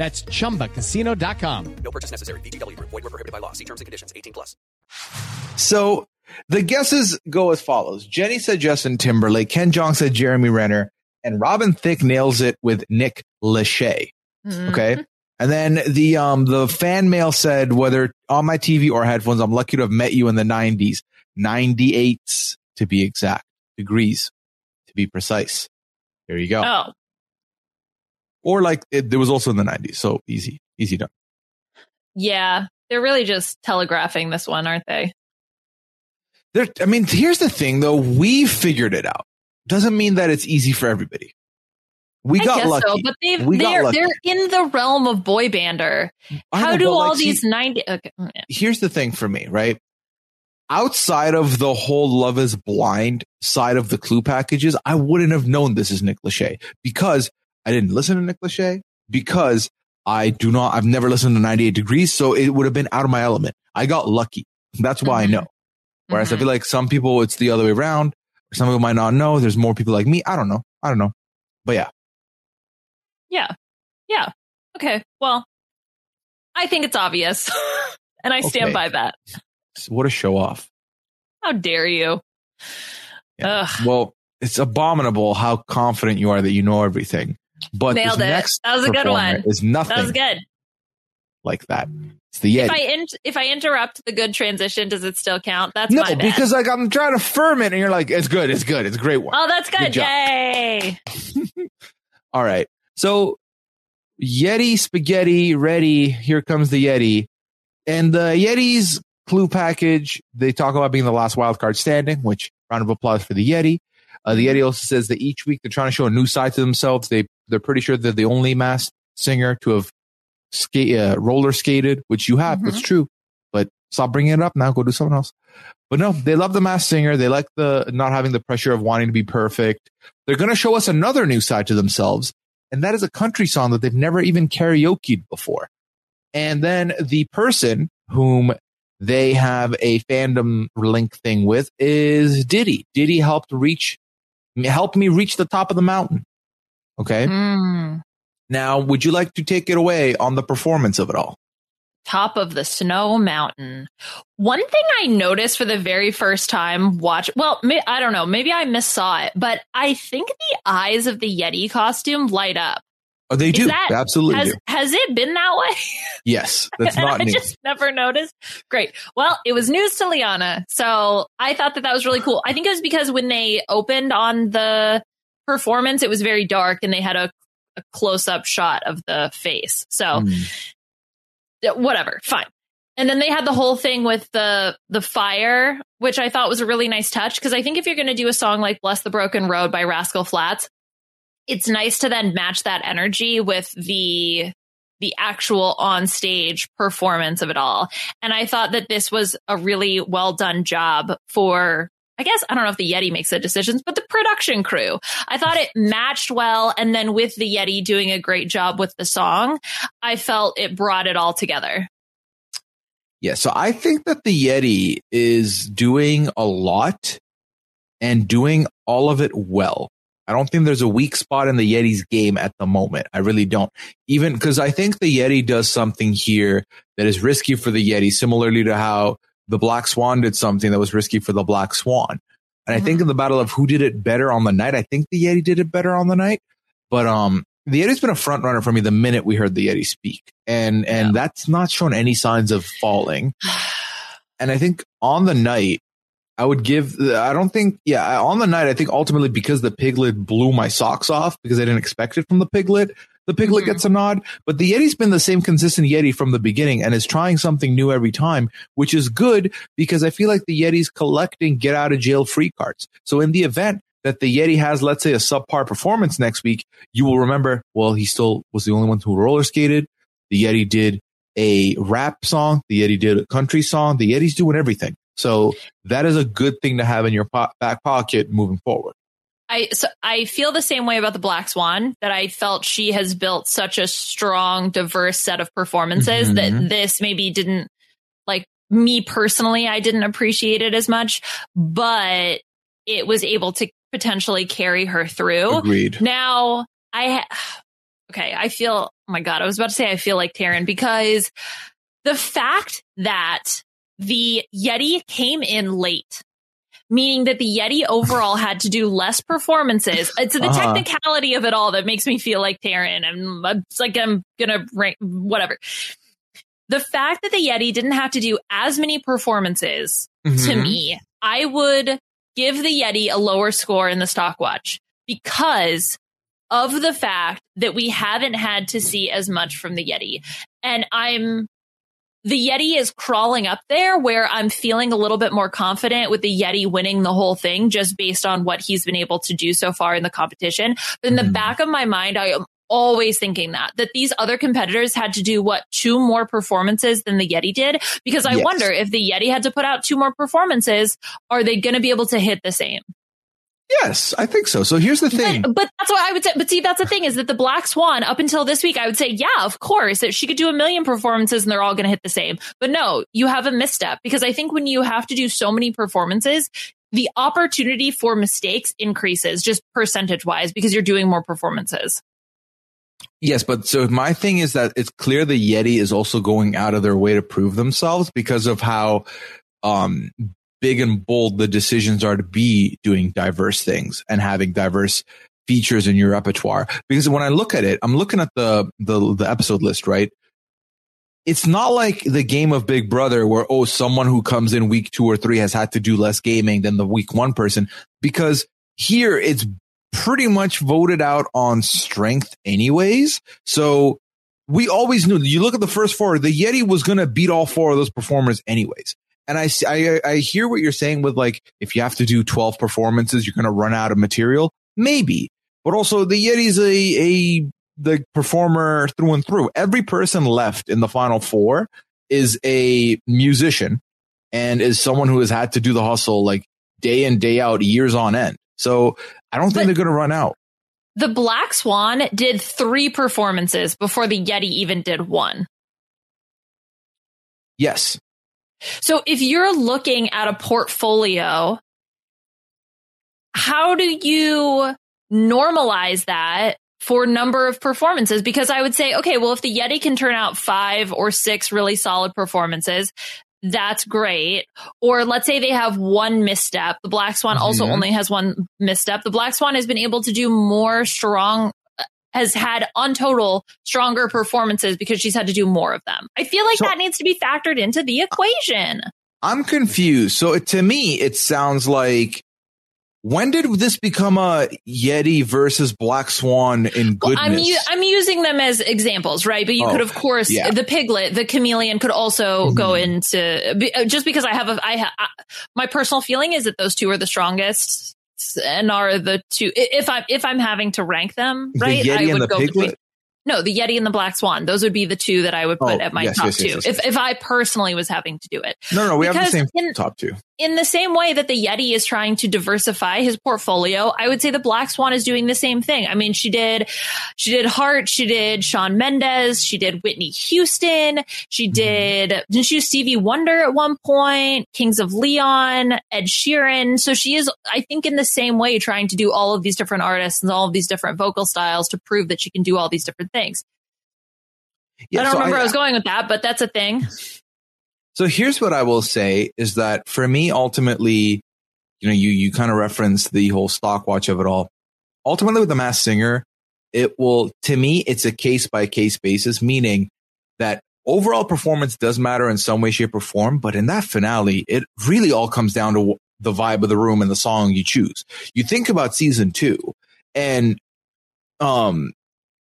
That's chumbacasino.com.
No purchase necessary. VGW Group. Void were prohibited by law. See terms and conditions. 18 plus.
So the guesses go as follows. Jenny said Justin Timberlake, Ken Jeong said Jeremy Renner, and Robin Thicke nails it with Nick Lachey. Okay. And then the um the fan mail said whether on my TV or headphones, I'm lucky to have met you in the 90s. 98s to be exact. Degrees to be precise. There you go.
Oh,
Or like it, there was also in the 90s. So easy, easy done.
yeah. They're really just telegraphing this one, aren't they?
There, I mean, here's the thing though. We figured it out. Doesn't mean that it's easy for everybody. We
I
got lucky.
so, but they've,
we
they're, they're in the realm of boy bander. How
know,
do all
like, see,
these ninety? Okay, mm,
here's the thing for me, right? Outside of the whole Love is Blind side of the clue packages, I wouldn't have known this is Nick Lachey because I didn't listen to Nick Lachey because I do not, I've never listened to 98 Degrees. So it would have been out of my element. I got lucky. That's why
Mhm.
I know. Whereas I
Mhm.
feel like some people, it's the other way around. Some people might not know. There's more people like me. I don't know. I don't know. But yeah,
yeah, yeah. Okay, well, I think it's obvious, (laughs) and I stand by that.
what a show off.
How dare you?
Yeah.
Ugh.
Well, it's abominable how confident you are that you know everything. But
Nailed
this
it.
next
That was a good one.
Is nothing
That was good.
like that. It's the Yeti.
If I in, if I interrupt the good transition, does it still count? That's
no,
my bad.
because like I'm trying to firm it, and you're like, it's good, it's good, it's a great one.
oh, that's
Good
good. Yay! (laughs)
All right, so Yeti spaghetti ready. Here comes the Yeti, and the Yeti's clue package. They talk about being the last wild card standing, which round of applause for the Yeti. Uh, the Yeti also says that each week they're trying to show a new side to themselves. They they're pretty sure they're the only masked singer to have skate uh, roller skated, which you have. That's true, but stop bringing it up now. Go do something else. But no, they love the masked singer. They like the not having the pressure of wanting to be perfect. They're going to show us another new side to themselves, and that is a country song that they've never even karaokeed before. And then the person whom they have a fandom link thing with is Diddy. Diddy helped reach, helped me reach the top of the mountain. Okay.
Mm.
Now, would you like to take it away on the performance of it all?
Top of the snow mountain. One thing I noticed for the very first time watch, well, I don't know, maybe I missaw it, but I think the eyes of the Yeti costume light up.
Oh, they do.
that-
absolutely
Has
do.
has it been that way? (laughs)
Yes. That's (laughs) not
I
new.
just never noticed. Great. Well, it was news to Liana. So I thought that that was really cool. I think it was because when they opened on the performance, it was very dark and they had a, a close up shot of the face. So
Mm.
whatever, fine. And then they had the whole thing with the the fire, which I thought was a really nice touch because I think if you're going to do a song like "Bless the Broken Road" by Rascal Flatts, it's nice to then match that energy with the the actual on stage performance of it all. And I thought that this was a really well done job for. I guess I don't know if the Yeti makes the decisions, but the production crew. I thought it matched well. And then with the Yeti doing a great job with the song, I felt it brought it all together.
Yeah, so I think that the Yeti is doing a lot and doing all of it well. I don't think there's a weak spot in the Yeti's game at the moment. I really don't. Even because I think the Yeti does something here that is risky for the Yeti, similarly to how the Black Swan did something that was risky for the Black Swan. And I think in the battle of who did it better on the night, I think the Yeti did it better on the night. But um, the Yeti's been a front runner for me the minute we heard the Yeti speak, and and that's not shown any signs of falling. (sighs) And I think on the night, I would give. I don't think. Yeah, on the night, I think ultimately because the piglet blew my socks off because I didn't expect it from the piglet. The piglet
Mhm.
gets a nod, but the Yeti's been the same consistent Yeti from the beginning and is trying something new every time, which is good because I feel like the Yeti's collecting get out of jail free cards. So in the event that the Yeti has, let's say, a subpar performance next week, you will remember, well, he still was the only one who roller skated. The Yeti did a rap song. The Yeti did a country song. The Yeti's doing everything. So that is a good thing to have in your po- back pocket moving forward.
I so I feel the same way about the Black Swan that I felt she has built such a strong, diverse set of performances
Mhm.
that this maybe didn't like me personally. I didn't appreciate it as much, but it was able to potentially carry her through.
Agreed.
Now I okay. I feel. Oh my god! I was about to say I feel like Taryn because the fact that the Yeti came in late, meaning that the Yeti overall had to do less performances. It's the
Uh-huh.
technicality of it all that makes me feel like Taryn, and it's like I'm gonna rank whatever. The fact that the Yeti didn't have to do as many performances to
Mhm.
me, I would give the Yeti a lower score in the stock watch because of the fact that we haven't had to see as much from the Yeti. And I'm the Yeti is crawling up there where I'm feeling a little bit more confident with the Yeti winning the whole thing just based on what he's been able to do so far in the competition. But in the
Mhm.
back of my mind, I am always thinking that, that these other competitors had to do what two more performances than the Yeti did. Because I
Yes.
wonder if the Yeti had to put out two more performances, are they going to be able to hit the same?
Yes, I think so. So here's the thing.
But, but that's what I would say. But see, that's the thing is that the Black Swan, up until this week, I would say, yeah, of course, that she could do a million performances and they're all going to hit the same. But no, you have a misstep because I think when you have to do so many performances, the opportunity for mistakes increases just percentage wise because you're doing more performances.
Yes, but so my thing is that it's clear the Yeti is also going out of their way to prove themselves because of how um, big and bold the decisions are to be doing diverse things and having diverse features in your repertoire. Because when I look at it, I'm looking at the the, the episode list, right? It's not like the game of Big Brother where oh someone who comes in week two or three has had to do less gaming than the week one person because here it's pretty much voted out on strength anyways. So we always knew you look at the first four, the Yeti was going to beat all four of those performers anyways. And I I hear what you're saying with like, if you have to do 12 performances, you're going to run out of material. Maybe, but also the Yeti's a, a, the performer through and through. Every person left in the final four is a musician and is someone who has had to do the hustle like day in, day out, years on end. So I don't think
But-
they're going to run out.
The Black Swan did three performances before the Yeti even did one.
Yes.
So if you're looking at a portfolio, how do you normalize that for number of performances? Because I would say, okay, well, if the Yeti can turn out five or six really solid performances, that's great. Or let's say they have one misstep. The Black Swan also
Mhm.
only has one misstep. The Black Swan has been able to do more strong, has had on total stronger performances because she's had to do more of them. I feel like
So-
that needs to be factored into the equation.
I'm confused. So it- to me, it sounds like when did this become a Yeti versus Black Swan in
Well,
goodness?
I'm u- I'm using them as examples, right? But you
Oh,
could, of course,
yeah.
the piglet, the chameleon, could also
Mhm.
go into uh, just because I have a I ha, I, my personal feeling is that those two are the strongest and are the two. If I'm if I'm having to rank them,
The
right?
Yeti
I would
the
go
piglet?
between. No, the Yeti and the Black Swan. Those would be the two that I would put
Oh,
at my
yes,
top
yes, yes,
two. if if I personally was having to do it,
no, no, we have the same
in-
top two.
In the same way that the Yeti is trying to diversify his portfolio, I would say the Black Swan is doing the same thing. I mean, she did, she did Hart, she did Shawn Mendes, she did Whitney Houston, she
Mm-hmm.
did, didn't she Stevie Wonder at one point, Kings of Leon, Ed Sheeran. So she is, I think, in the same way trying to do all of these different artists and all of these different vocal styles to prove that she can do all these different things.
Yeah,
I don't
so
remember where I was going with that, but that's a thing.
So here's what I will say is that for me, ultimately, you know, you, you kind of reference the whole stock watch of it all. Ultimately with the masked singer, it will, to me, it's a case by case basis, meaning that overall performance does matter in some way, shape or form. But in that finale, it really all comes down to the vibe of the room and the song you choose. You think about season two and, um,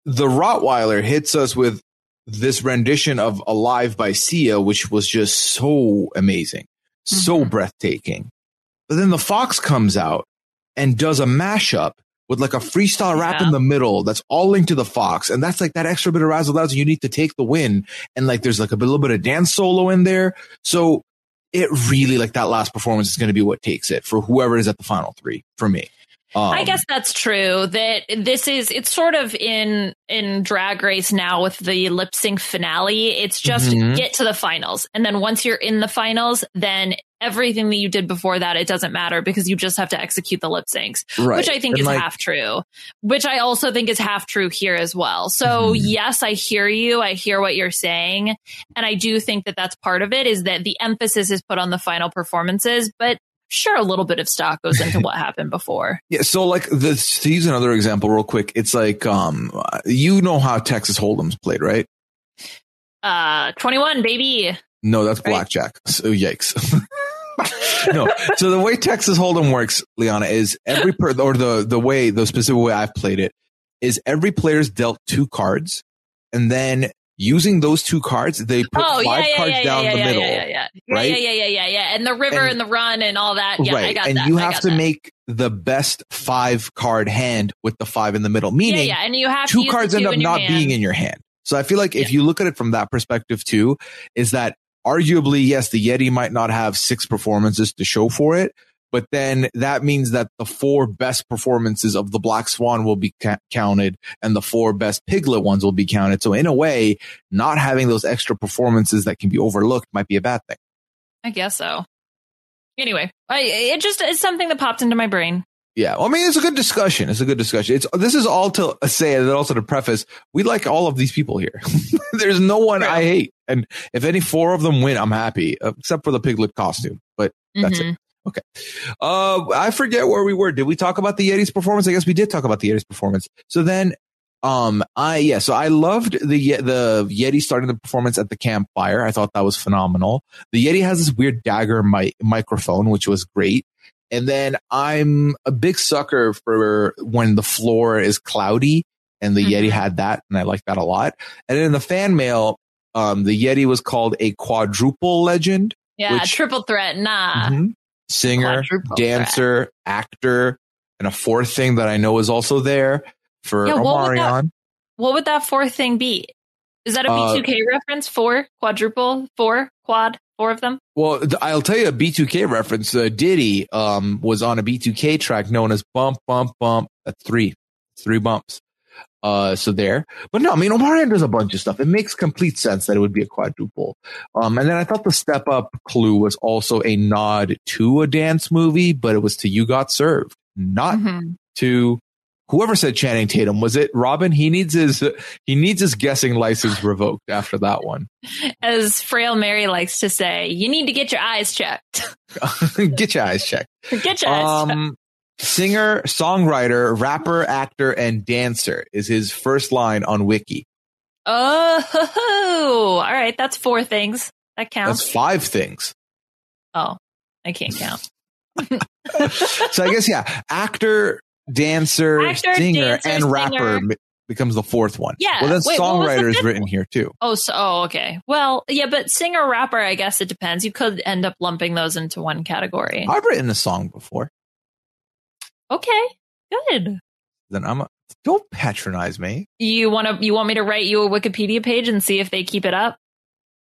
the Rottweiler hits us with this rendition of Alive by Sia, which was just so amazing, so
Mhm.
breathtaking. But then the Fox comes out and does a mashup with like a freestyle rap
Yeah.
in the middle that's all linked to the Fox. And that's like that extra bit of razzle dazzle you need to take the win. And like there's like a little bit of dance solo in there. So it really like that last performance is going to be what takes it for whoever is at the final three for me. Um,
I guess that's true. That this is it's sort of in in Drag Race now with the lip sync finale. It's just
Mhm.
get to the finals, and then once you're in the finals, then everything that you did before that it doesn't matter because you just have to execute the lip syncs,
right.
which I think
And,
is
like,
half true. Which I also think is half true here as well. So
Mhm.
yes, I hear you. I hear what you're saying, and I do think that that's part of it. Is that the emphasis is put on the final performances, but. Sure, a little bit of stock goes into what (laughs) happened before.
Yeah, so like this to use another example real quick, it's like um you know how Texas Hold'em's played, right?
Uh, 21, baby.
No, that's
Right.
blackjack. So yikes. (laughs) no. So the way Texas Hold'em works, Liana, is every per or the the way the specific way I've played it is every player's dealt two cards, and then using those two cards, they put
oh,
five
yeah, yeah,
cards
yeah,
down
yeah,
the
yeah,
middle.
Yeah, yeah, yeah.
right?
Yeah, yeah, yeah, yeah, yeah. And the river
And-
and, the run and all that. Yeah, I
right.
got
and
that.
you have to
that.
make the best five card hand with the five in the middle, meaning
yeah. And you have
two cards
the
end up not
hand.
being in your hand. So I feel like if you look at it from that perspective too, is that arguably, yes, the Yeti might not have six performances to show for it, but then that means that the four best performances of the Black Swan will be ca- counted and the four best Piglet ones will be counted. So in a way, not having those extra performances that can be overlooked might be a bad thing.
I guess so. Anyway, I, it just it's something that popped into my brain.
Yeah, well, I mean, it's a good discussion. It's a good discussion. It's this is all to say, and also to preface, we like all of these people here. (laughs) There's no one I hate, and if any four of them win, I'm happy, except for the piglet costume. But that's
Mhm.
it. Okay. Uh, I forget where we were. Did we talk about the Yeti's performance? I guess we did talk about the Yeti's performance. So then, um, I yeah, so I loved the the Yeti starting the performance at the campfire. I thought that was phenomenal. The Yeti has this weird dagger mi- microphone, which was great. And then I'm a big sucker for when the floor is cloudy, and the
Mhm.
Yeti had that, and I like that a lot. And then in the fan mail, um, the Yeti was called a quadruple legend.
Yeah,
Which-
triple threat. Nah.
Mhm. Singer, dancer, actor, and a fourth thing that I know is also there for
Yeah, what would that- What would that fourth thing be? Is that a
Uh,
B2K reference? Four quadruple, four quad, four of them.
Well, I'll tell you a B2K reference. Uh, Diddy um, was on a B2K track known as Bump, Bump, Bump. That's three, three bumps. Uh, so there, but no, I mean, Omarion does a bunch of stuff. It makes complete sense that it would be a quadruple. Um, and then I thought the step up clue was also a nod to a dance movie, but it was to You Got Served, not
Mhm.
to whoever said Channing Tatum. Was it Robin? He needs his, he needs his guessing license revoked after that one.
As Frail Mary likes to say, you need to get your eyes checked. (laughs)
Get your eyes checked.
get your eyes checked.
Singer, songwriter, rapper, actor, and dancer is his first line on Wiki.
Oh, (laughs) all right. That's four things. That counts.
That's five things.
oh, I can't count. (laughs) (laughs)
So I guess yeah, actor, dancer,
Actor,
singer,
dancer,
and rapper
singer.
becomes the fourth one.
Yeah.
Well, then
Wait, was the
songwriter is written
one?
here too.
Oh, so oh, okay. Well, yeah, but singer rapper, I guess it depends. You could end up lumping those into one category.
I've written a song before.
Okay, good.
Then I'm a, don't patronize me.
You want to? You want me to write you a Wikipedia page and see if they keep it up?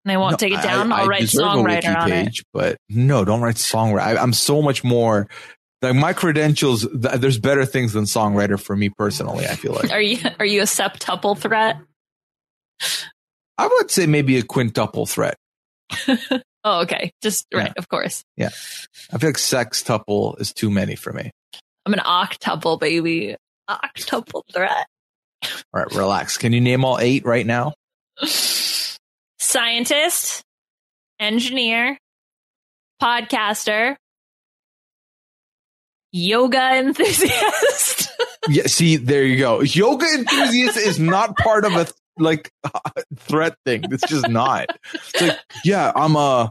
And they won't
No,
take it down.
I,
I'll write songwriter on it.
page, but no, don't write songwriter. I, I'm so much more. Like my credentials, th- there's better things than songwriter for me personally. I feel like (laughs)
Are you are you a septuple threat?
I would say maybe a quintuple threat. (laughs)
Oh, okay. Just
Yeah.
right, of course.
Yeah i feel like sextuple is too many for me.
I'm an octuple, baby. Octuple threat.
All right, relax. Can you name all eight right now?
Scientist, engineer, podcaster, yoga enthusiast. (laughs)
Yeah, see, there you go. Yoga enthusiast is not part of a like (laughs) threat thing. It's just not. It's like, yeah, I'm a,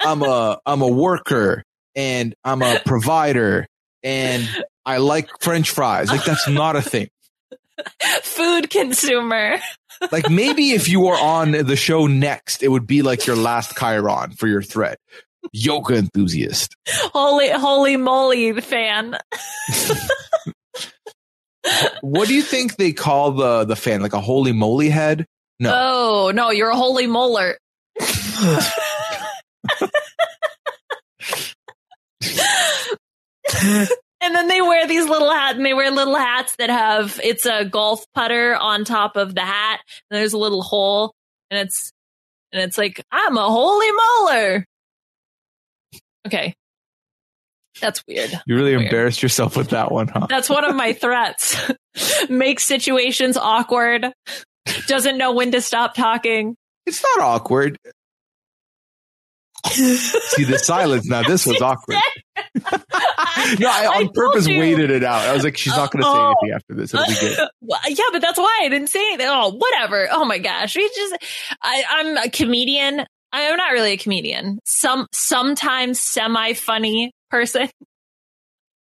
I'm a, I'm a worker and I'm a provider and I like French fries. Like that's not a thing. (laughs)
Food consumer. (laughs)
Like maybe if you were on the show next, it would be like your last Chiron for your threat. Yoga enthusiast.
Holy holy moly fan. (laughs)
What do you think they call the the fan? Like a holy moly head? No.
Oh no, you're a holy molar. And then they wear these little hats and they wear little hats that have it's a golf putter on top of the hat. And there's a little hole and it's and it's like i'm a holy molar. Okay. That's weird.
You really
Weird.
embarrassed yourself with that one, huh?
that's one of my threats. (laughs) Make situations awkward. Doesn't know when to stop talking.
It's not awkward. See the silence now. This was awkward. no, I on purpose
you.
waited it out. I was like, she's not going to say
Oh.
anything after this. It'll be good. (laughs)
Well, yeah, but that's why I didn't say anything. Oh, whatever. Oh my gosh. We just, I, I'm a comedian. I'm not really a comedian. Some, sometimes semi funny person,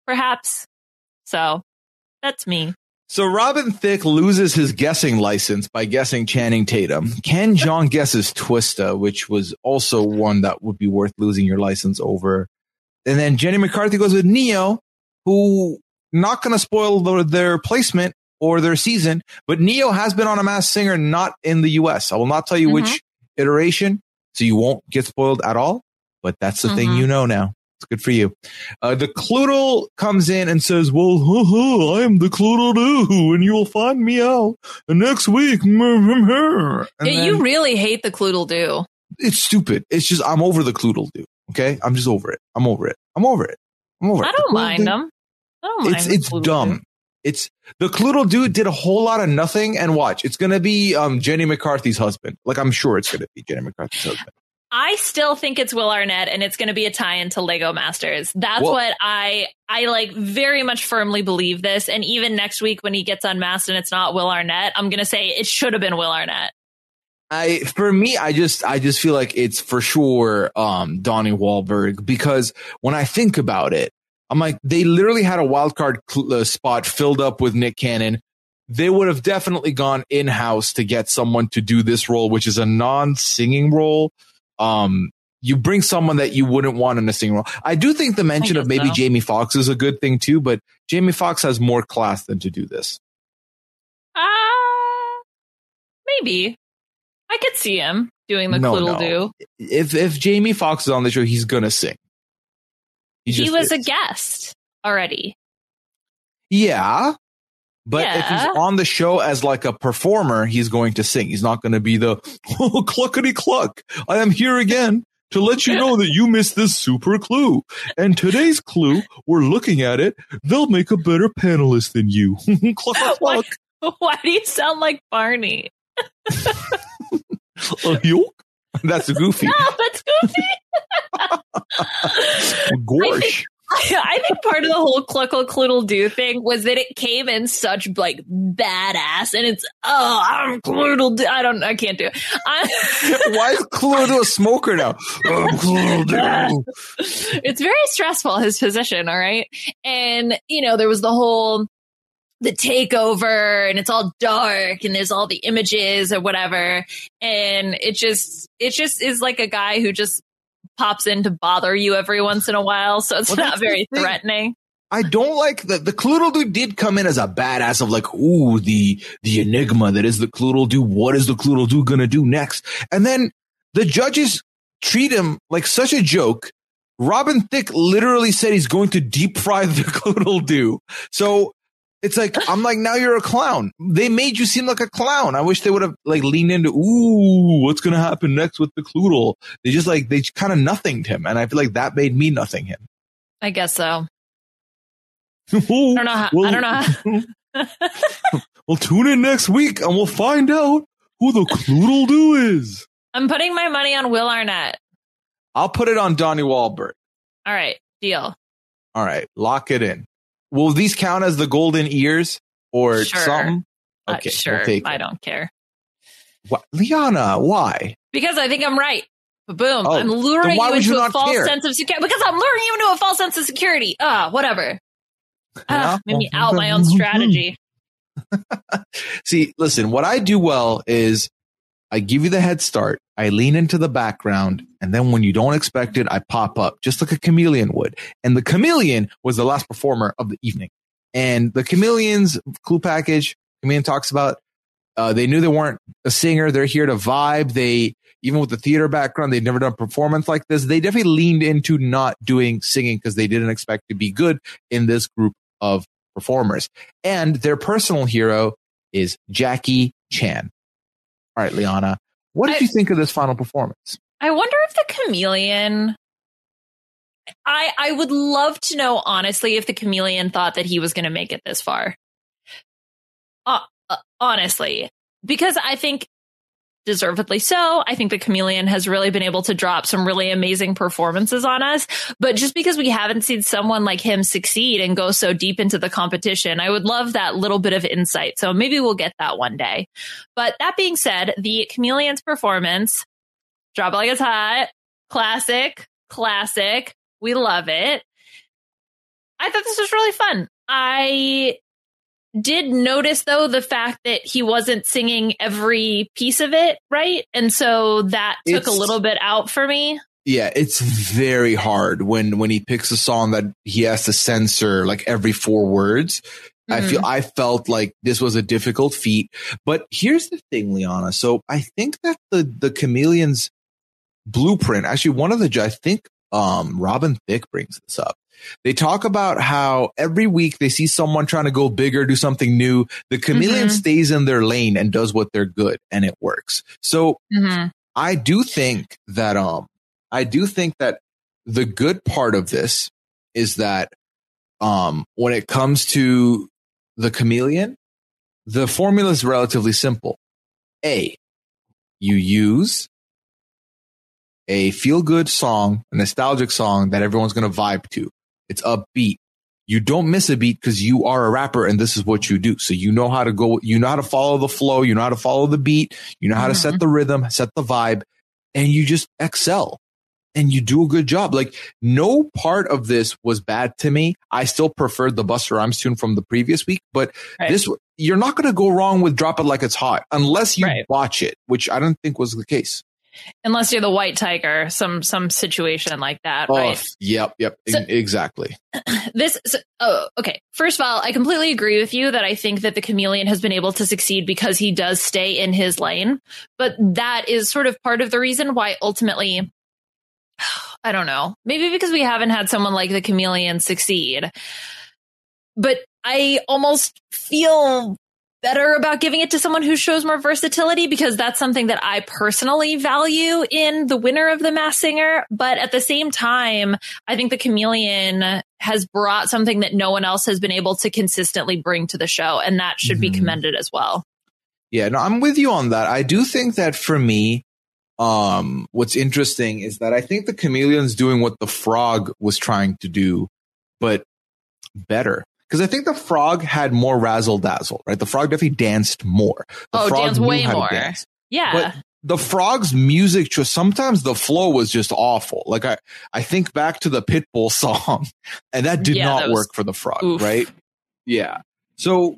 perhaps. So that's me.
So Robin Thicke loses his guessing license by guessing Channing Tatum. Ken Jeong guesses Twista, which was also one that would be worth losing your license over. And then Jenny McCarthy goes with Neo, who not going to spoil the, their placement or their season, but Neo has been on a Masked Singer, not in the U.S. I will not tell you
Mhm.
which iteration, so you won't get spoiled at all. But that's the thing
Mhm.
you know now. It's good for you. Uh, the Cluedle comes in and says, well, I am the Cluedle-Doo, and you will find me out next week. (laughs)
Yeah,
then-
you really hate the Cluedle-Doo.
it's stupid. It's just, I'm over the Cluedle-Doo. Okay. I'm just over it. I'm over it. I'm over it. I'm over it.
I
The
don't mind them. I don't mind
It's, it's dumb. It's the Cluedle dude did a whole lot of nothing and watch. It's going to be, um, Jenny McCarthy's husband. Like, I'm sure it's going to be Jenny McCarthy's husband.
I still think it's Will Arnett and it's going to be a tie into Lego Masters. That's
Well-
what I I like very much firmly believe this and even next week when he gets unmasked and it's not Will Arnett, I'm going to say it should have been Will Arnett.
I for me, I just I just feel like it's for sure um Donnie Wahlberg because when I think about it, I'm like they literally had a wild card cl- uh, spot filled up with Nick Cannon. They would have definitely gone in house to get someone to do this role, which is a non singing role. Um, you bring someone that you wouldn't want in a singing role. I do think the mention of maybe
so.
Jamie Foxx is a good thing too, but Jamie Foxx has more class than to do this.
Ah, maybe. I could see him doing the
No,
do.
If if Jamie Foxx is on the show, he's gonna sing.
He
just
was a guest already.
Yeah. But if he's on the show as like a performer, he's going to sing. He's not going to be the (laughs) oh, cluckety cluck. I am here again to let you know that you missed this super clue. And today's clue, we're looking at it. They'll make a better panelist than you. cluck, cluck,
Why,
cluck.
why do you sound like Barney?
Uh, yoke. That's goofy. (laughs)
No, that's goofy. (laughs)
Gorsh. (laughs)
I think part of the whole Cluckle Cluedle-Doo thing was that it came in such like badass, and it's oh I'm Cluedle-Doo. I don't I can't do it.
Why is Clue a smoker now? (laughs) Oh, (laughs)
it's very stressful his position. All right, and you know there was the whole the takeover, and it's all dark, and there's all the images or whatever, and it just it just is like a guy who just pops in to bother you every once in a while, so it's
Well,
not very threatening.
I don't like that the Cluedle dude did come in as a badass of like, ooh, the the enigma that is the Cluedle dude. What is the Cluedle dude gonna do next? And then the judges treat him like such a joke. Robin Thicke literally said he's going to deep fry the (laughs) Cloodle dude. So it's like I'm like, now you're a clown. They made you seem like a clown. I wish they would have like leaned into, ooh, what's gonna happen next with the Cluedle? They just like they kind of nothinged him, and I feel like that made me nothing him.
I guess so.
I
don't know how. I don't know. How, (laughs)
Well, tune in next week and we'll find out who the Cluedle-Doo is.
I'm putting my money on Will Arnett.
I'll put it on Donnie Wahlberg.
All right, deal.
All right, lock it in. Will these count as the golden ears or
Sure.
something?
Uh,
Okay,
sure.
we'll take
I don't care
Wha- Liana, why?
because I think I'm right. But boom,
Oh,
I'm luring you into
you
a false
care?
sense of security. Because I'm luring you into a false sense of security. Ah, whatever. Ah, made me out my own (laughs) strategy. (laughs)
See, listen, what I do well is I give you the head start. I lean into the background. And then when you don't expect it, I pop up just like a chameleon would. And the chameleon was the last performer of the evening. And the chameleon's clue package, chameleon talks about, uh, they knew they weren't a singer. They're here to vibe. They, even with the theater background, they'd never done a performance like this. They definitely leaned into not doing singing because they didn't expect to be good in this group of performers. And their personal hero is Jackie Chan. All right, Liana, what did
I-
you think of this final performance?
I wonder if the chameleon. I I would love to know honestly if the chameleon thought that he was going to make it this far. Uh, uh, honestly, because I think deservedly so. I think the chameleon has really been able to drop some really amazing performances on us. But just because we haven't seen someone like him succeed and go so deep into the competition, I would love that little bit of insight. So maybe we'll get that one day. But that being said, the chameleon's performance, drop it like it's hot, classic, classic. We love it. I thought this was really fun. I did notice though the fact that he wasn't singing every piece of it right, and so that took
It's-
a little bit out for me.
Yeah, it's very hard when when he picks a song that he has to censor like every four words. I
Mhm.
feel I felt like this was a difficult feat. But here's the thing, Liana. So I think that the the chameleons blueprint, actually one of the I think um Robin Thicke brings this up. They talk about how every week they see someone trying to go bigger, do something new. The chameleon
Mhm.
stays in their lane and does what they're good and it works. So
Mhm.
I do think that um I do think that the good part of this is that um when it comes to the chameleon, the formula is relatively simple. A, you use a feel good song, a nostalgic song that everyone's going to vibe to. It's upbeat. You don't miss a beat because you are a rapper and this is what you do. So you know how to go, you know how to follow the flow, you know how to follow the beat, you know how to set mm-hmm. the rhythm, set the vibe, and you just excel and you do a good job. Like no part of this was bad to me. I still preferred the Busta Rhymes tune from the previous week, but
Right.
this you're not going to go wrong with drop it like it's hot unless you
Right.
watch it, which I don't think was the case.
Unless you're the white tiger, some some situation like that, oh, right?
Oh, yep, yep,
So-
exactly. (clears throat)
this so, oh okay first of all i completely agree with you that i think that the chameleon has been able to succeed because he does stay in his lane but that is sort of part of the reason why ultimately (sighs) i don't know maybe because we haven't had someone like the chameleon succeed but i almost feel better about giving it to someone who shows more versatility because that's something that I personally value in the winner of the Masked Singer. But at the same time, I think the chameleon has brought something that no one else has been able to consistently bring to the show, and that should be
Mhm.
commended as well.
Yeah, no, I'm with you on that. I do think that for me, um, what's interesting is that I think the chameleon's doing what the frog was trying to do, but better. Because I think the frog had more razzle dazzle, right? The frog definitely danced more. The
Oh,
frog
danced way more.
dance.
Yeah.
But the frog's music just sometimes the flow was just awful. Like I, I think back to the Pitbull (laughs) song, and that did
Yeah,
not
that was-
work for the frog,
oof.
right? Yeah. So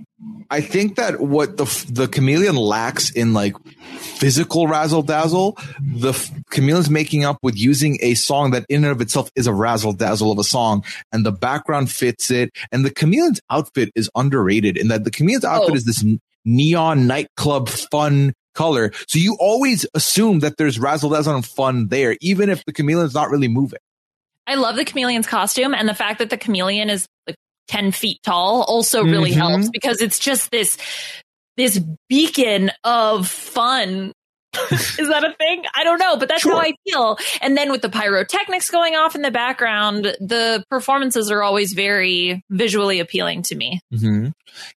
I think that what the the chameleon lacks in like physical razzle dazzle, the chameleon's making up with using a song that in and of itself is a razzle dazzle of a song, and the background fits it. And the chameleon's outfit is underrated in that the chameleon's outfit
Oh.
is this neon nightclub fun color. So you always assume that there's razzle dazzle and fun there, even if the chameleon's not really moving.
I love the chameleon's costume and the fact that the chameleon is 10 feet tall also really
Mhm.
helps because it's just this this beacon of fun. (laughs) is that a thing? I don't know, but that's
Sure.
how I feel. And then with the pyrotechnics going off in the background, the performances are always very visually appealing to me.
Mm-hmm.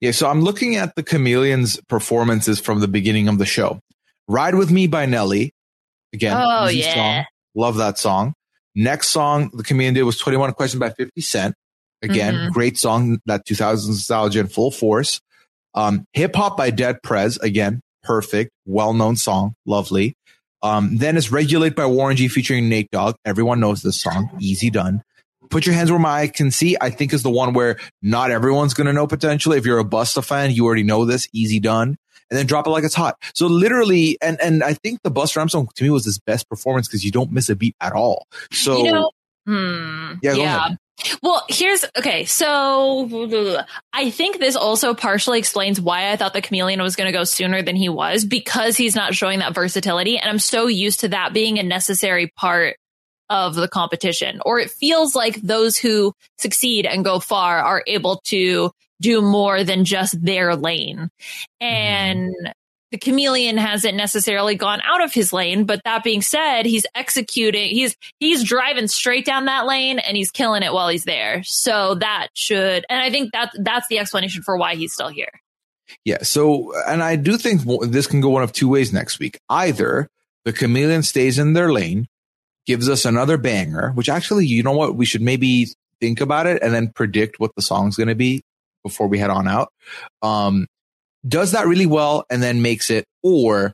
Yeah, so I'm looking at the Chameleons' performances from the beginning of the show. "Ride with Me" by Nelly. Again,
Oh, yeah.
song. love that song. Next song the Chameleon did was "21 Questions" by 50 Cent. Again,
Mhm.
great song. That 2000s nostalgia in full force. Um, "Hip Hop" by Dead Prez. Again, perfect, well-known song, lovely. Um, then it's "Regulate" by Warren G featuring Nate Dogg. Everyone knows this song. Easy done. Put Your Hands Where My Eye Can See, I think is the one where not everyone's going to know potentially. If you're a Busta fan, you already know this. Easy done. And then drop it like it's hot. So literally, and, and I think the Busta Rhymes song to me was his best performance because you don't miss a beat at all. So
you know, hmm,
Yeah, go
yeah. Well, here's okay. So I think this also partially explains why I thought the chameleon was going to go sooner than he was because he's not showing that versatility. And I'm so used to that being a necessary part of the competition, or it feels like those who succeed and go far are able to do more than just their lane. Mm-hmm. And the chameleon hasn't necessarily gone out of his lane, but that being said, he's executing, he's, he's driving straight down that lane and he's killing it while he's there. So that should, and I think that that's the explanation for why he's still here.
Yeah. So, and I do think this can go one of two ways next week. Either the chameleon stays in their lane, gives us another banger, which actually, you know what? We should maybe think about it and then predict what the song's going to be before we head on out. Um, does that really well and then makes it, or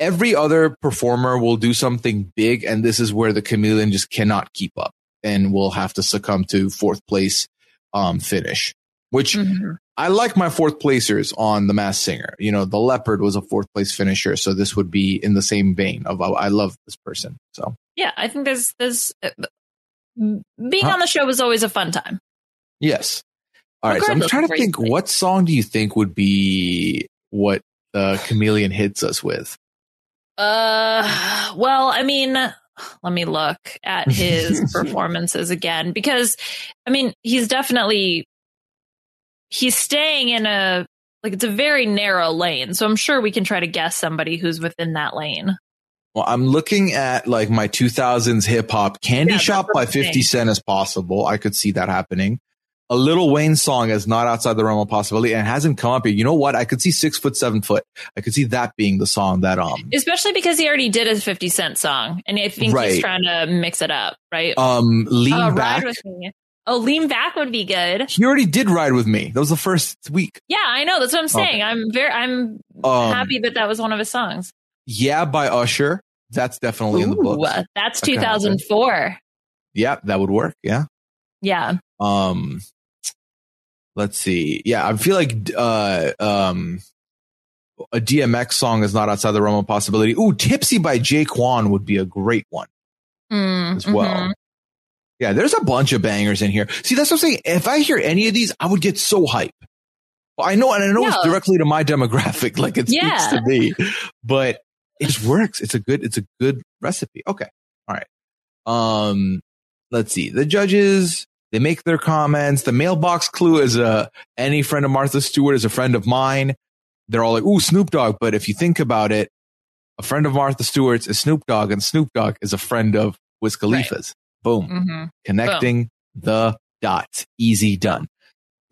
every other performer will do something big. And this is where the chameleon just cannot keep up and will have to succumb to fourth place, um, finish which
Mhm.
I like my fourth placers on the Masked Singer. You know, the Leopard was a fourth place finisher, so this would be in the same vein of oh, I love this person. So
Yeah, I think there's there's uh, being
Huh?
on the show was always a fun time.
yes, all right. So I'm trying to think, what song do you think would be what the chameleon hits us with?
Uh, well, I mean, let me look at his (laughs) performances again because, I mean, he's definitely he's staying in a like it's a very narrow lane. So I'm sure we can try to guess somebody who's within that lane.
Well, I'm looking at like my 2000s hip hop Candy
Yeah,
Shop by 50
Cent
Cent as possible. I could see that happening. A Lil Wayne song is not outside the realm of possibility and hasn't come up here. You know what? I could see six foot, seven foot. I could see that being the song that, um,
Especially because he already did a 50 Cent song, and I think
Right.
he's trying to mix it up, right?
um, lean
Oh,
back.
ride with me. Oh, lean back would be good.
He already did ride with me. That was the first week.
Yeah, I know. That's what I'm saying.
Okay.
I'm very, I'm
Um,
happy that that was one of his songs.
Yeah, by Usher. That's definitely in the book.
Ooh, that's
That could happen.
2004.
Yeah, that would work. Yeah.
Yeah.
Um, let's see. Yeah, I feel like uh, um, a DMX song is not outside the realm of possibility. Ooh, "Tipsy" by J-Kwon would be a great one
Mm,
as well.
mhm.
Yeah, there's a bunch of bangers in here. See, that's what I'm saying. If I hear any of these, I would get so hype. Well, I know, and I know it's directly to my demographic, (laughs) like it speaks
Yeah.
to me, but it just works. It's a good, it's a good recipe. Okay, all right. Um, let's see. The judges they make their comments. The mailbox clue is a any friend of Martha Stewart is a friend of mine. They're all like, "Ooh, Snoop Dogg," but if you think about it, a friend of Martha Stewart's is Snoop Dogg, and Snoop Dogg is a friend of Wiz Khalifa's. Boom
Mhm.
connecting the dots. Easy done.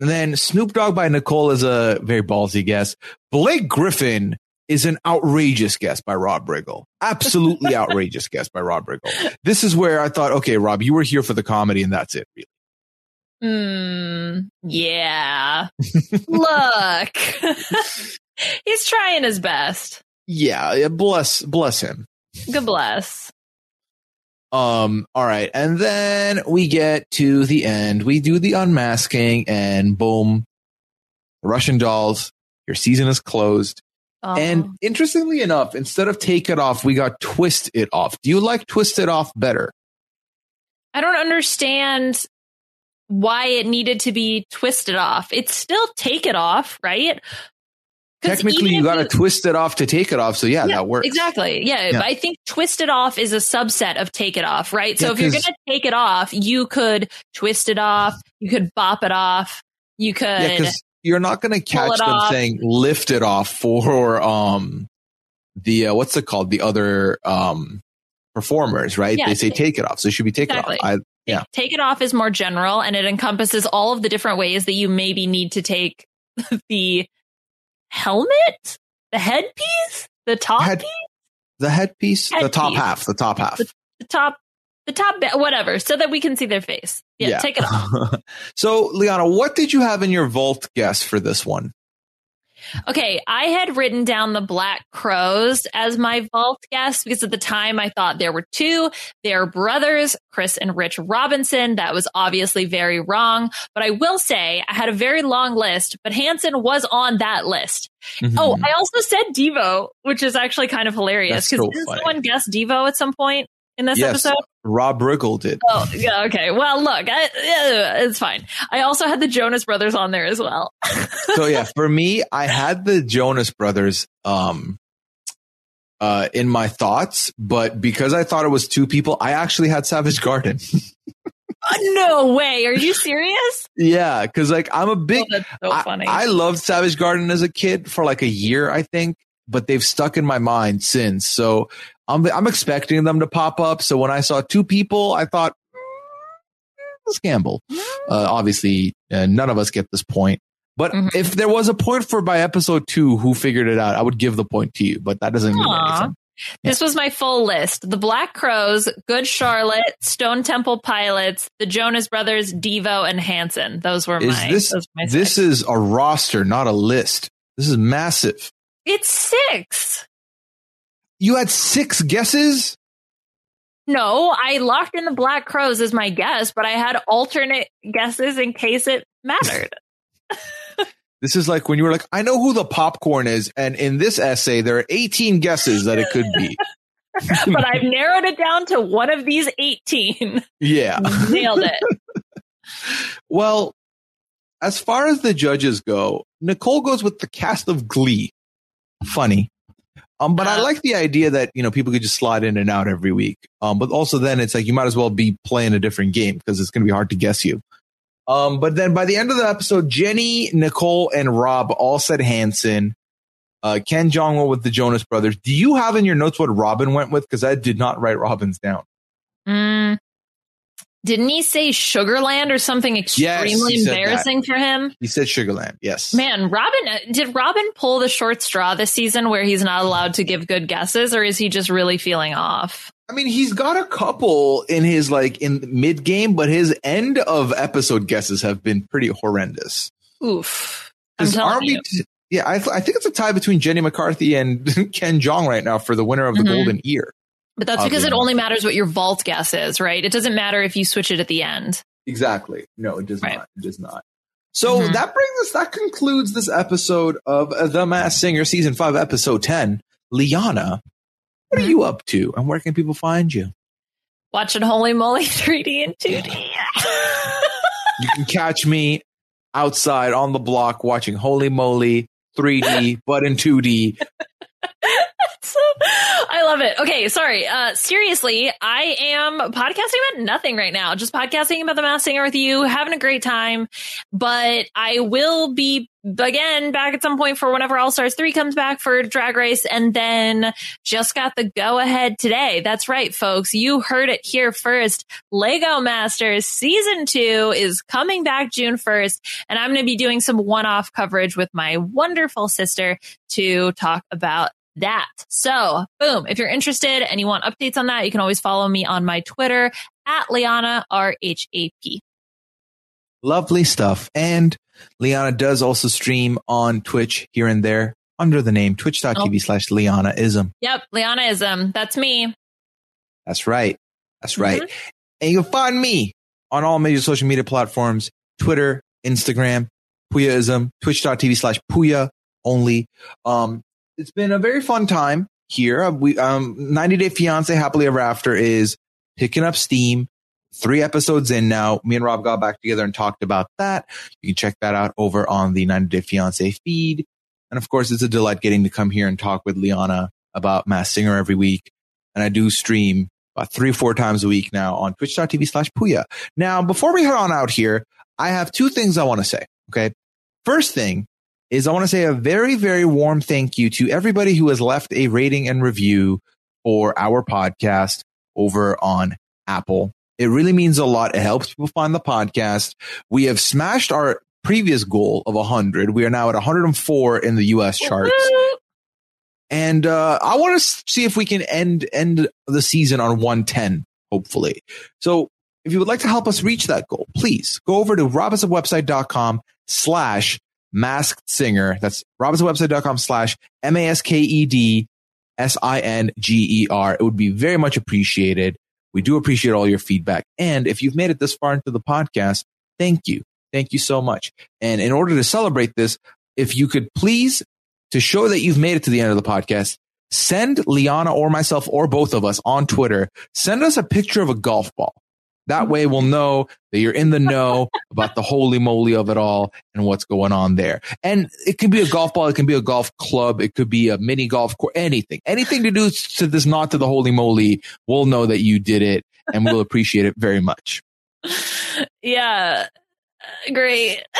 And then Snoop Dogg by Nicole is a very ballsy guess. Blake Griffin is an outrageous guess by Rob Riggle. Absolutely (laughs) outrageous guess by Rob Riggle. This is where I thought, okay, Rob, you were here for the comedy and that's it. Really.
Mm, yeah. (laughs) Look, (laughs) he's trying his best.
Yeah, bless bless him.
Good bless.
Um, all right. And then we get to the end. We do the unmasking and boom. Russian dolls, your season is closed.
Oh.
And interestingly enough, instead of take it off, we got twist it off. Do you like twist it off better?
I don't understand why it needed to be twisted off. It's still take it off, right?
Technically, you got to twist it off to take it off. So yeah, that works.
Exactly. Yeah,
Yeah.
I think twist it off is a subset of take it off, right? So
Yeah,
if you're going to take it off, you could twist it off, you could bop it off, you could
Yeah, because you're not going to catch them
off.
saying lift it off for um the uh, what's it called the other um performers, right?
Yeah,
they say
take-
it off, so it should be take
Exactly.
it off. I, yeah.
take it off is more general and it encompasses all of the different ways that you maybe need to take (laughs) the helmet, the headpiece, the top
Head-
piece,
the headpiece, the top half, the top half.
the top, the top, whatever, so that we can see their face. Yeah, take it off. (laughs)
so, Liana, what did you have in your vault guess for this one?
Okay, I had written down the Black Crowes as my vault guest because at the time I thought there were two. They're brothers, Chris and Rich Robinson. That was obviously very wrong. But I will say I had a very long list, but Hanson was on that list. Mm-hmm. Oh, I also said Devo, which is actually kind of hilarious because
so
didn't
funny.
someone guess Devo at some point in this
yes,
episode?
Rob Riggle did.
Oh, yeah, okay. Well, look, I, yeah, it's fine. I also had the Jonas Brothers on there as well.
so yeah, (laughs) for me, I had the Jonas Brothers um uh in my thoughts, but because I thought it was two people, I actually had Savage Garden. (laughs)
Uh, no way. Are you serious?
yeah, because like I'm a big
Oh, that's so
I,
funny.
I loved Savage Garden as a kid for like a year, I think, but they've stuck in my mind since. So I'm I'm expecting them to pop up. So when I saw two people, I thought, let's gamble. Uh, obviously, uh, none of us get this point. But
Mhm.
if there was a point for by episode two who figured it out, I would give the point to you. But that doesn't mean
Aw.
anything.
This was my full list. The Black Crowes, Good Charlotte, Stone Temple Pilots, the Jonas Brothers, Devo, and Hanson. Those were
Is
my
this
those were my
this is a roster, not a list. This is massive.
It's six.
You had six guesses.
No, I locked in the Black Crowes as my guess, but I had alternate guesses in case it mattered. (laughs)
This is like when you were like, I know who the popcorn is, and in this essay there are 18 guesses that it could be. (laughs)
but I've narrowed it down to one of these 18.
Yeah. (laughs)
Nailed it.
Well, as far as the judges go, Nicole goes with the cast of Glee. Funny. Um, but I like the idea that, you know, people could just slide in and out every week. Um, but also then it's like you might as well be playing a different game because it's going to be hard to guess you. Um, but then by the end of the episode, Jenny, Nicole, and Rob all said Hanson. Uh, Ken Jeong with the Jonas Brothers. Do you have in your notes what Robin went with? Because I did not write Robin's down.
Mm. Didn't he say Sugarland or something extremely
he said that.
embarrassing for him?
He said Sugarland. Yes.
Man, Robin, uh, did Robin pull the short straw this season where he's not allowed to give good guesses, or is he just really feeling off?
I mean, he's got a couple in his like in mid game, but his end of episode guesses have been pretty horrendous.
Oof. I'm
'Cause
telling
aren't we-
you.
yeah, I, th- I think it's a tie between Jenny McCarthy and (laughs) Ken Jeong right now for the winner of the
Mhm.
Golden Ear.
But that's because it only matters what your vault guess is, right? It doesn't matter if you switch it at the end.
Exactly. No, it does
Right.
not. It does not. So
Mhm.
that brings us. That concludes this episode of The Masked Singer, season five, episode ten. Liana, what
Mm-hmm.
are you up to, and where can people find you?
Watching Holey Moley 3D and 2D.
You can catch me outside on the block watching Holey Moley 3D, but in 2D. (laughs) (laughs)
I love it. Okay, sorry. Uh, seriously, I am podcasting about nothing right now. Just podcasting about the Masked Singer with you, having a great time. But I will be again back at some point for whenever All Stars three comes back for Drag Race, and then just got the go ahead today. That's right, folks. You heard it here first. Lego Masters season two is coming back June first, and I'm going to be doing some one off coverage with my wonderful sister to talk about that. So, boom. If you're interested and you want updates on that, you can always follow me on my Twitter at Liana R H A P.
Lovely stuff. And Liana does also stream on Twitch here and there under the name twitch.tv slash Lianaism.
Yep, Lianaism. That's me.
That's right. That's right. And you can find me on all major social media platforms, Twitter, Instagram, Puyaism, twitch.tv slash Puya only. Um, it's been a very fun time here. Uh, We, um, 90 Day Fiance Happily Ever After is picking up steam. Three episodes in now. Me and Rob got back together and talked about that. You can check that out over on the 90 Day Fiance feed. And of course, it's a delight getting to come here and talk with Liana about Masked Singer every week. And I do stream about three or four times a week now on twitch.tv slash Puya. Now, before we head on out here, I have two things I want to say. Okay. First thing is I want to say a very, very warm thank you to everybody who has left a rating and review for our podcast over on Apple. It really means a lot. It helps people find the podcast. We have smashed our previous goal of 100. We are now at 104 in the US charts. And uh, I want to see if we can end end the season on 110, hopefully. So if you would like to help us reach that goal, please go over to robhasawebsite.com slash masked singer. That's robhasawebsite.com slash M-A-S-K-E-D S-I-N-G-E-R. It would be very much appreciated. We do appreciate all your feedback. And if you've made it this far into the podcast, thank you. Thank you so much. And in order to celebrate this, if you could please, to show that you've made it to the end of the podcast, send Liana or myself or both of us on Twitter, send us a picture of a golf ball. That way we'll know that you're in the know about the holy moly of it all and what's going on there. And it can be a golf ball. It can be a golf club. It could be a mini golf course, anything, anything to do to this, not to the holy moly. We'll know that you did it and we'll appreciate it very much.
Yeah. Great. (laughs)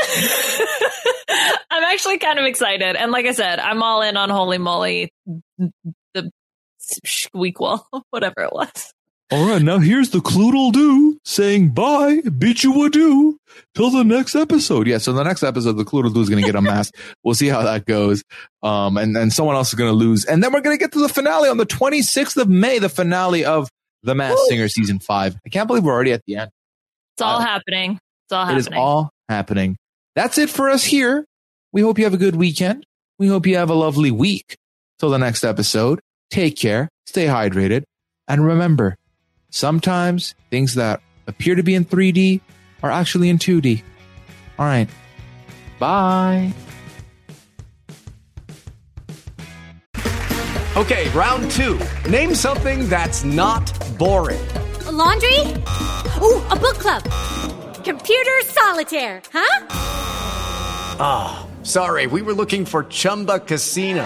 I'm actually kind of excited. And like I said, I'm all in on Holey Moley, the squeakquel, (laughs) whatever it was.
All right, now here's the Cluedle-Doo saying bye, bid you adieu till the next episode. Yeah, so the next episode, the Cluedle-Doo is going to get unmasked. (laughs) we'll see how that goes. Um, and then someone else is going to lose. And then we're going to get to the finale on the 26th of May, the finale of The
Woo.
Singer season five. I can't believe we're already at the end.
It's all
Uh,
happening. It's all
It is all happening. That's it for us here. We hope you have a good weekend. We hope you have a lovely week. Till the next episode, take care, stay hydrated, and remember, sometimes things that appear to be in 3D are actually in 2D. All right. Bye.
Okay, round two. Name something that's not boring.
A laundry? Ooh, a book club. Computer solitaire, huh?
Ah, sorry, we were looking for Chumba Casino.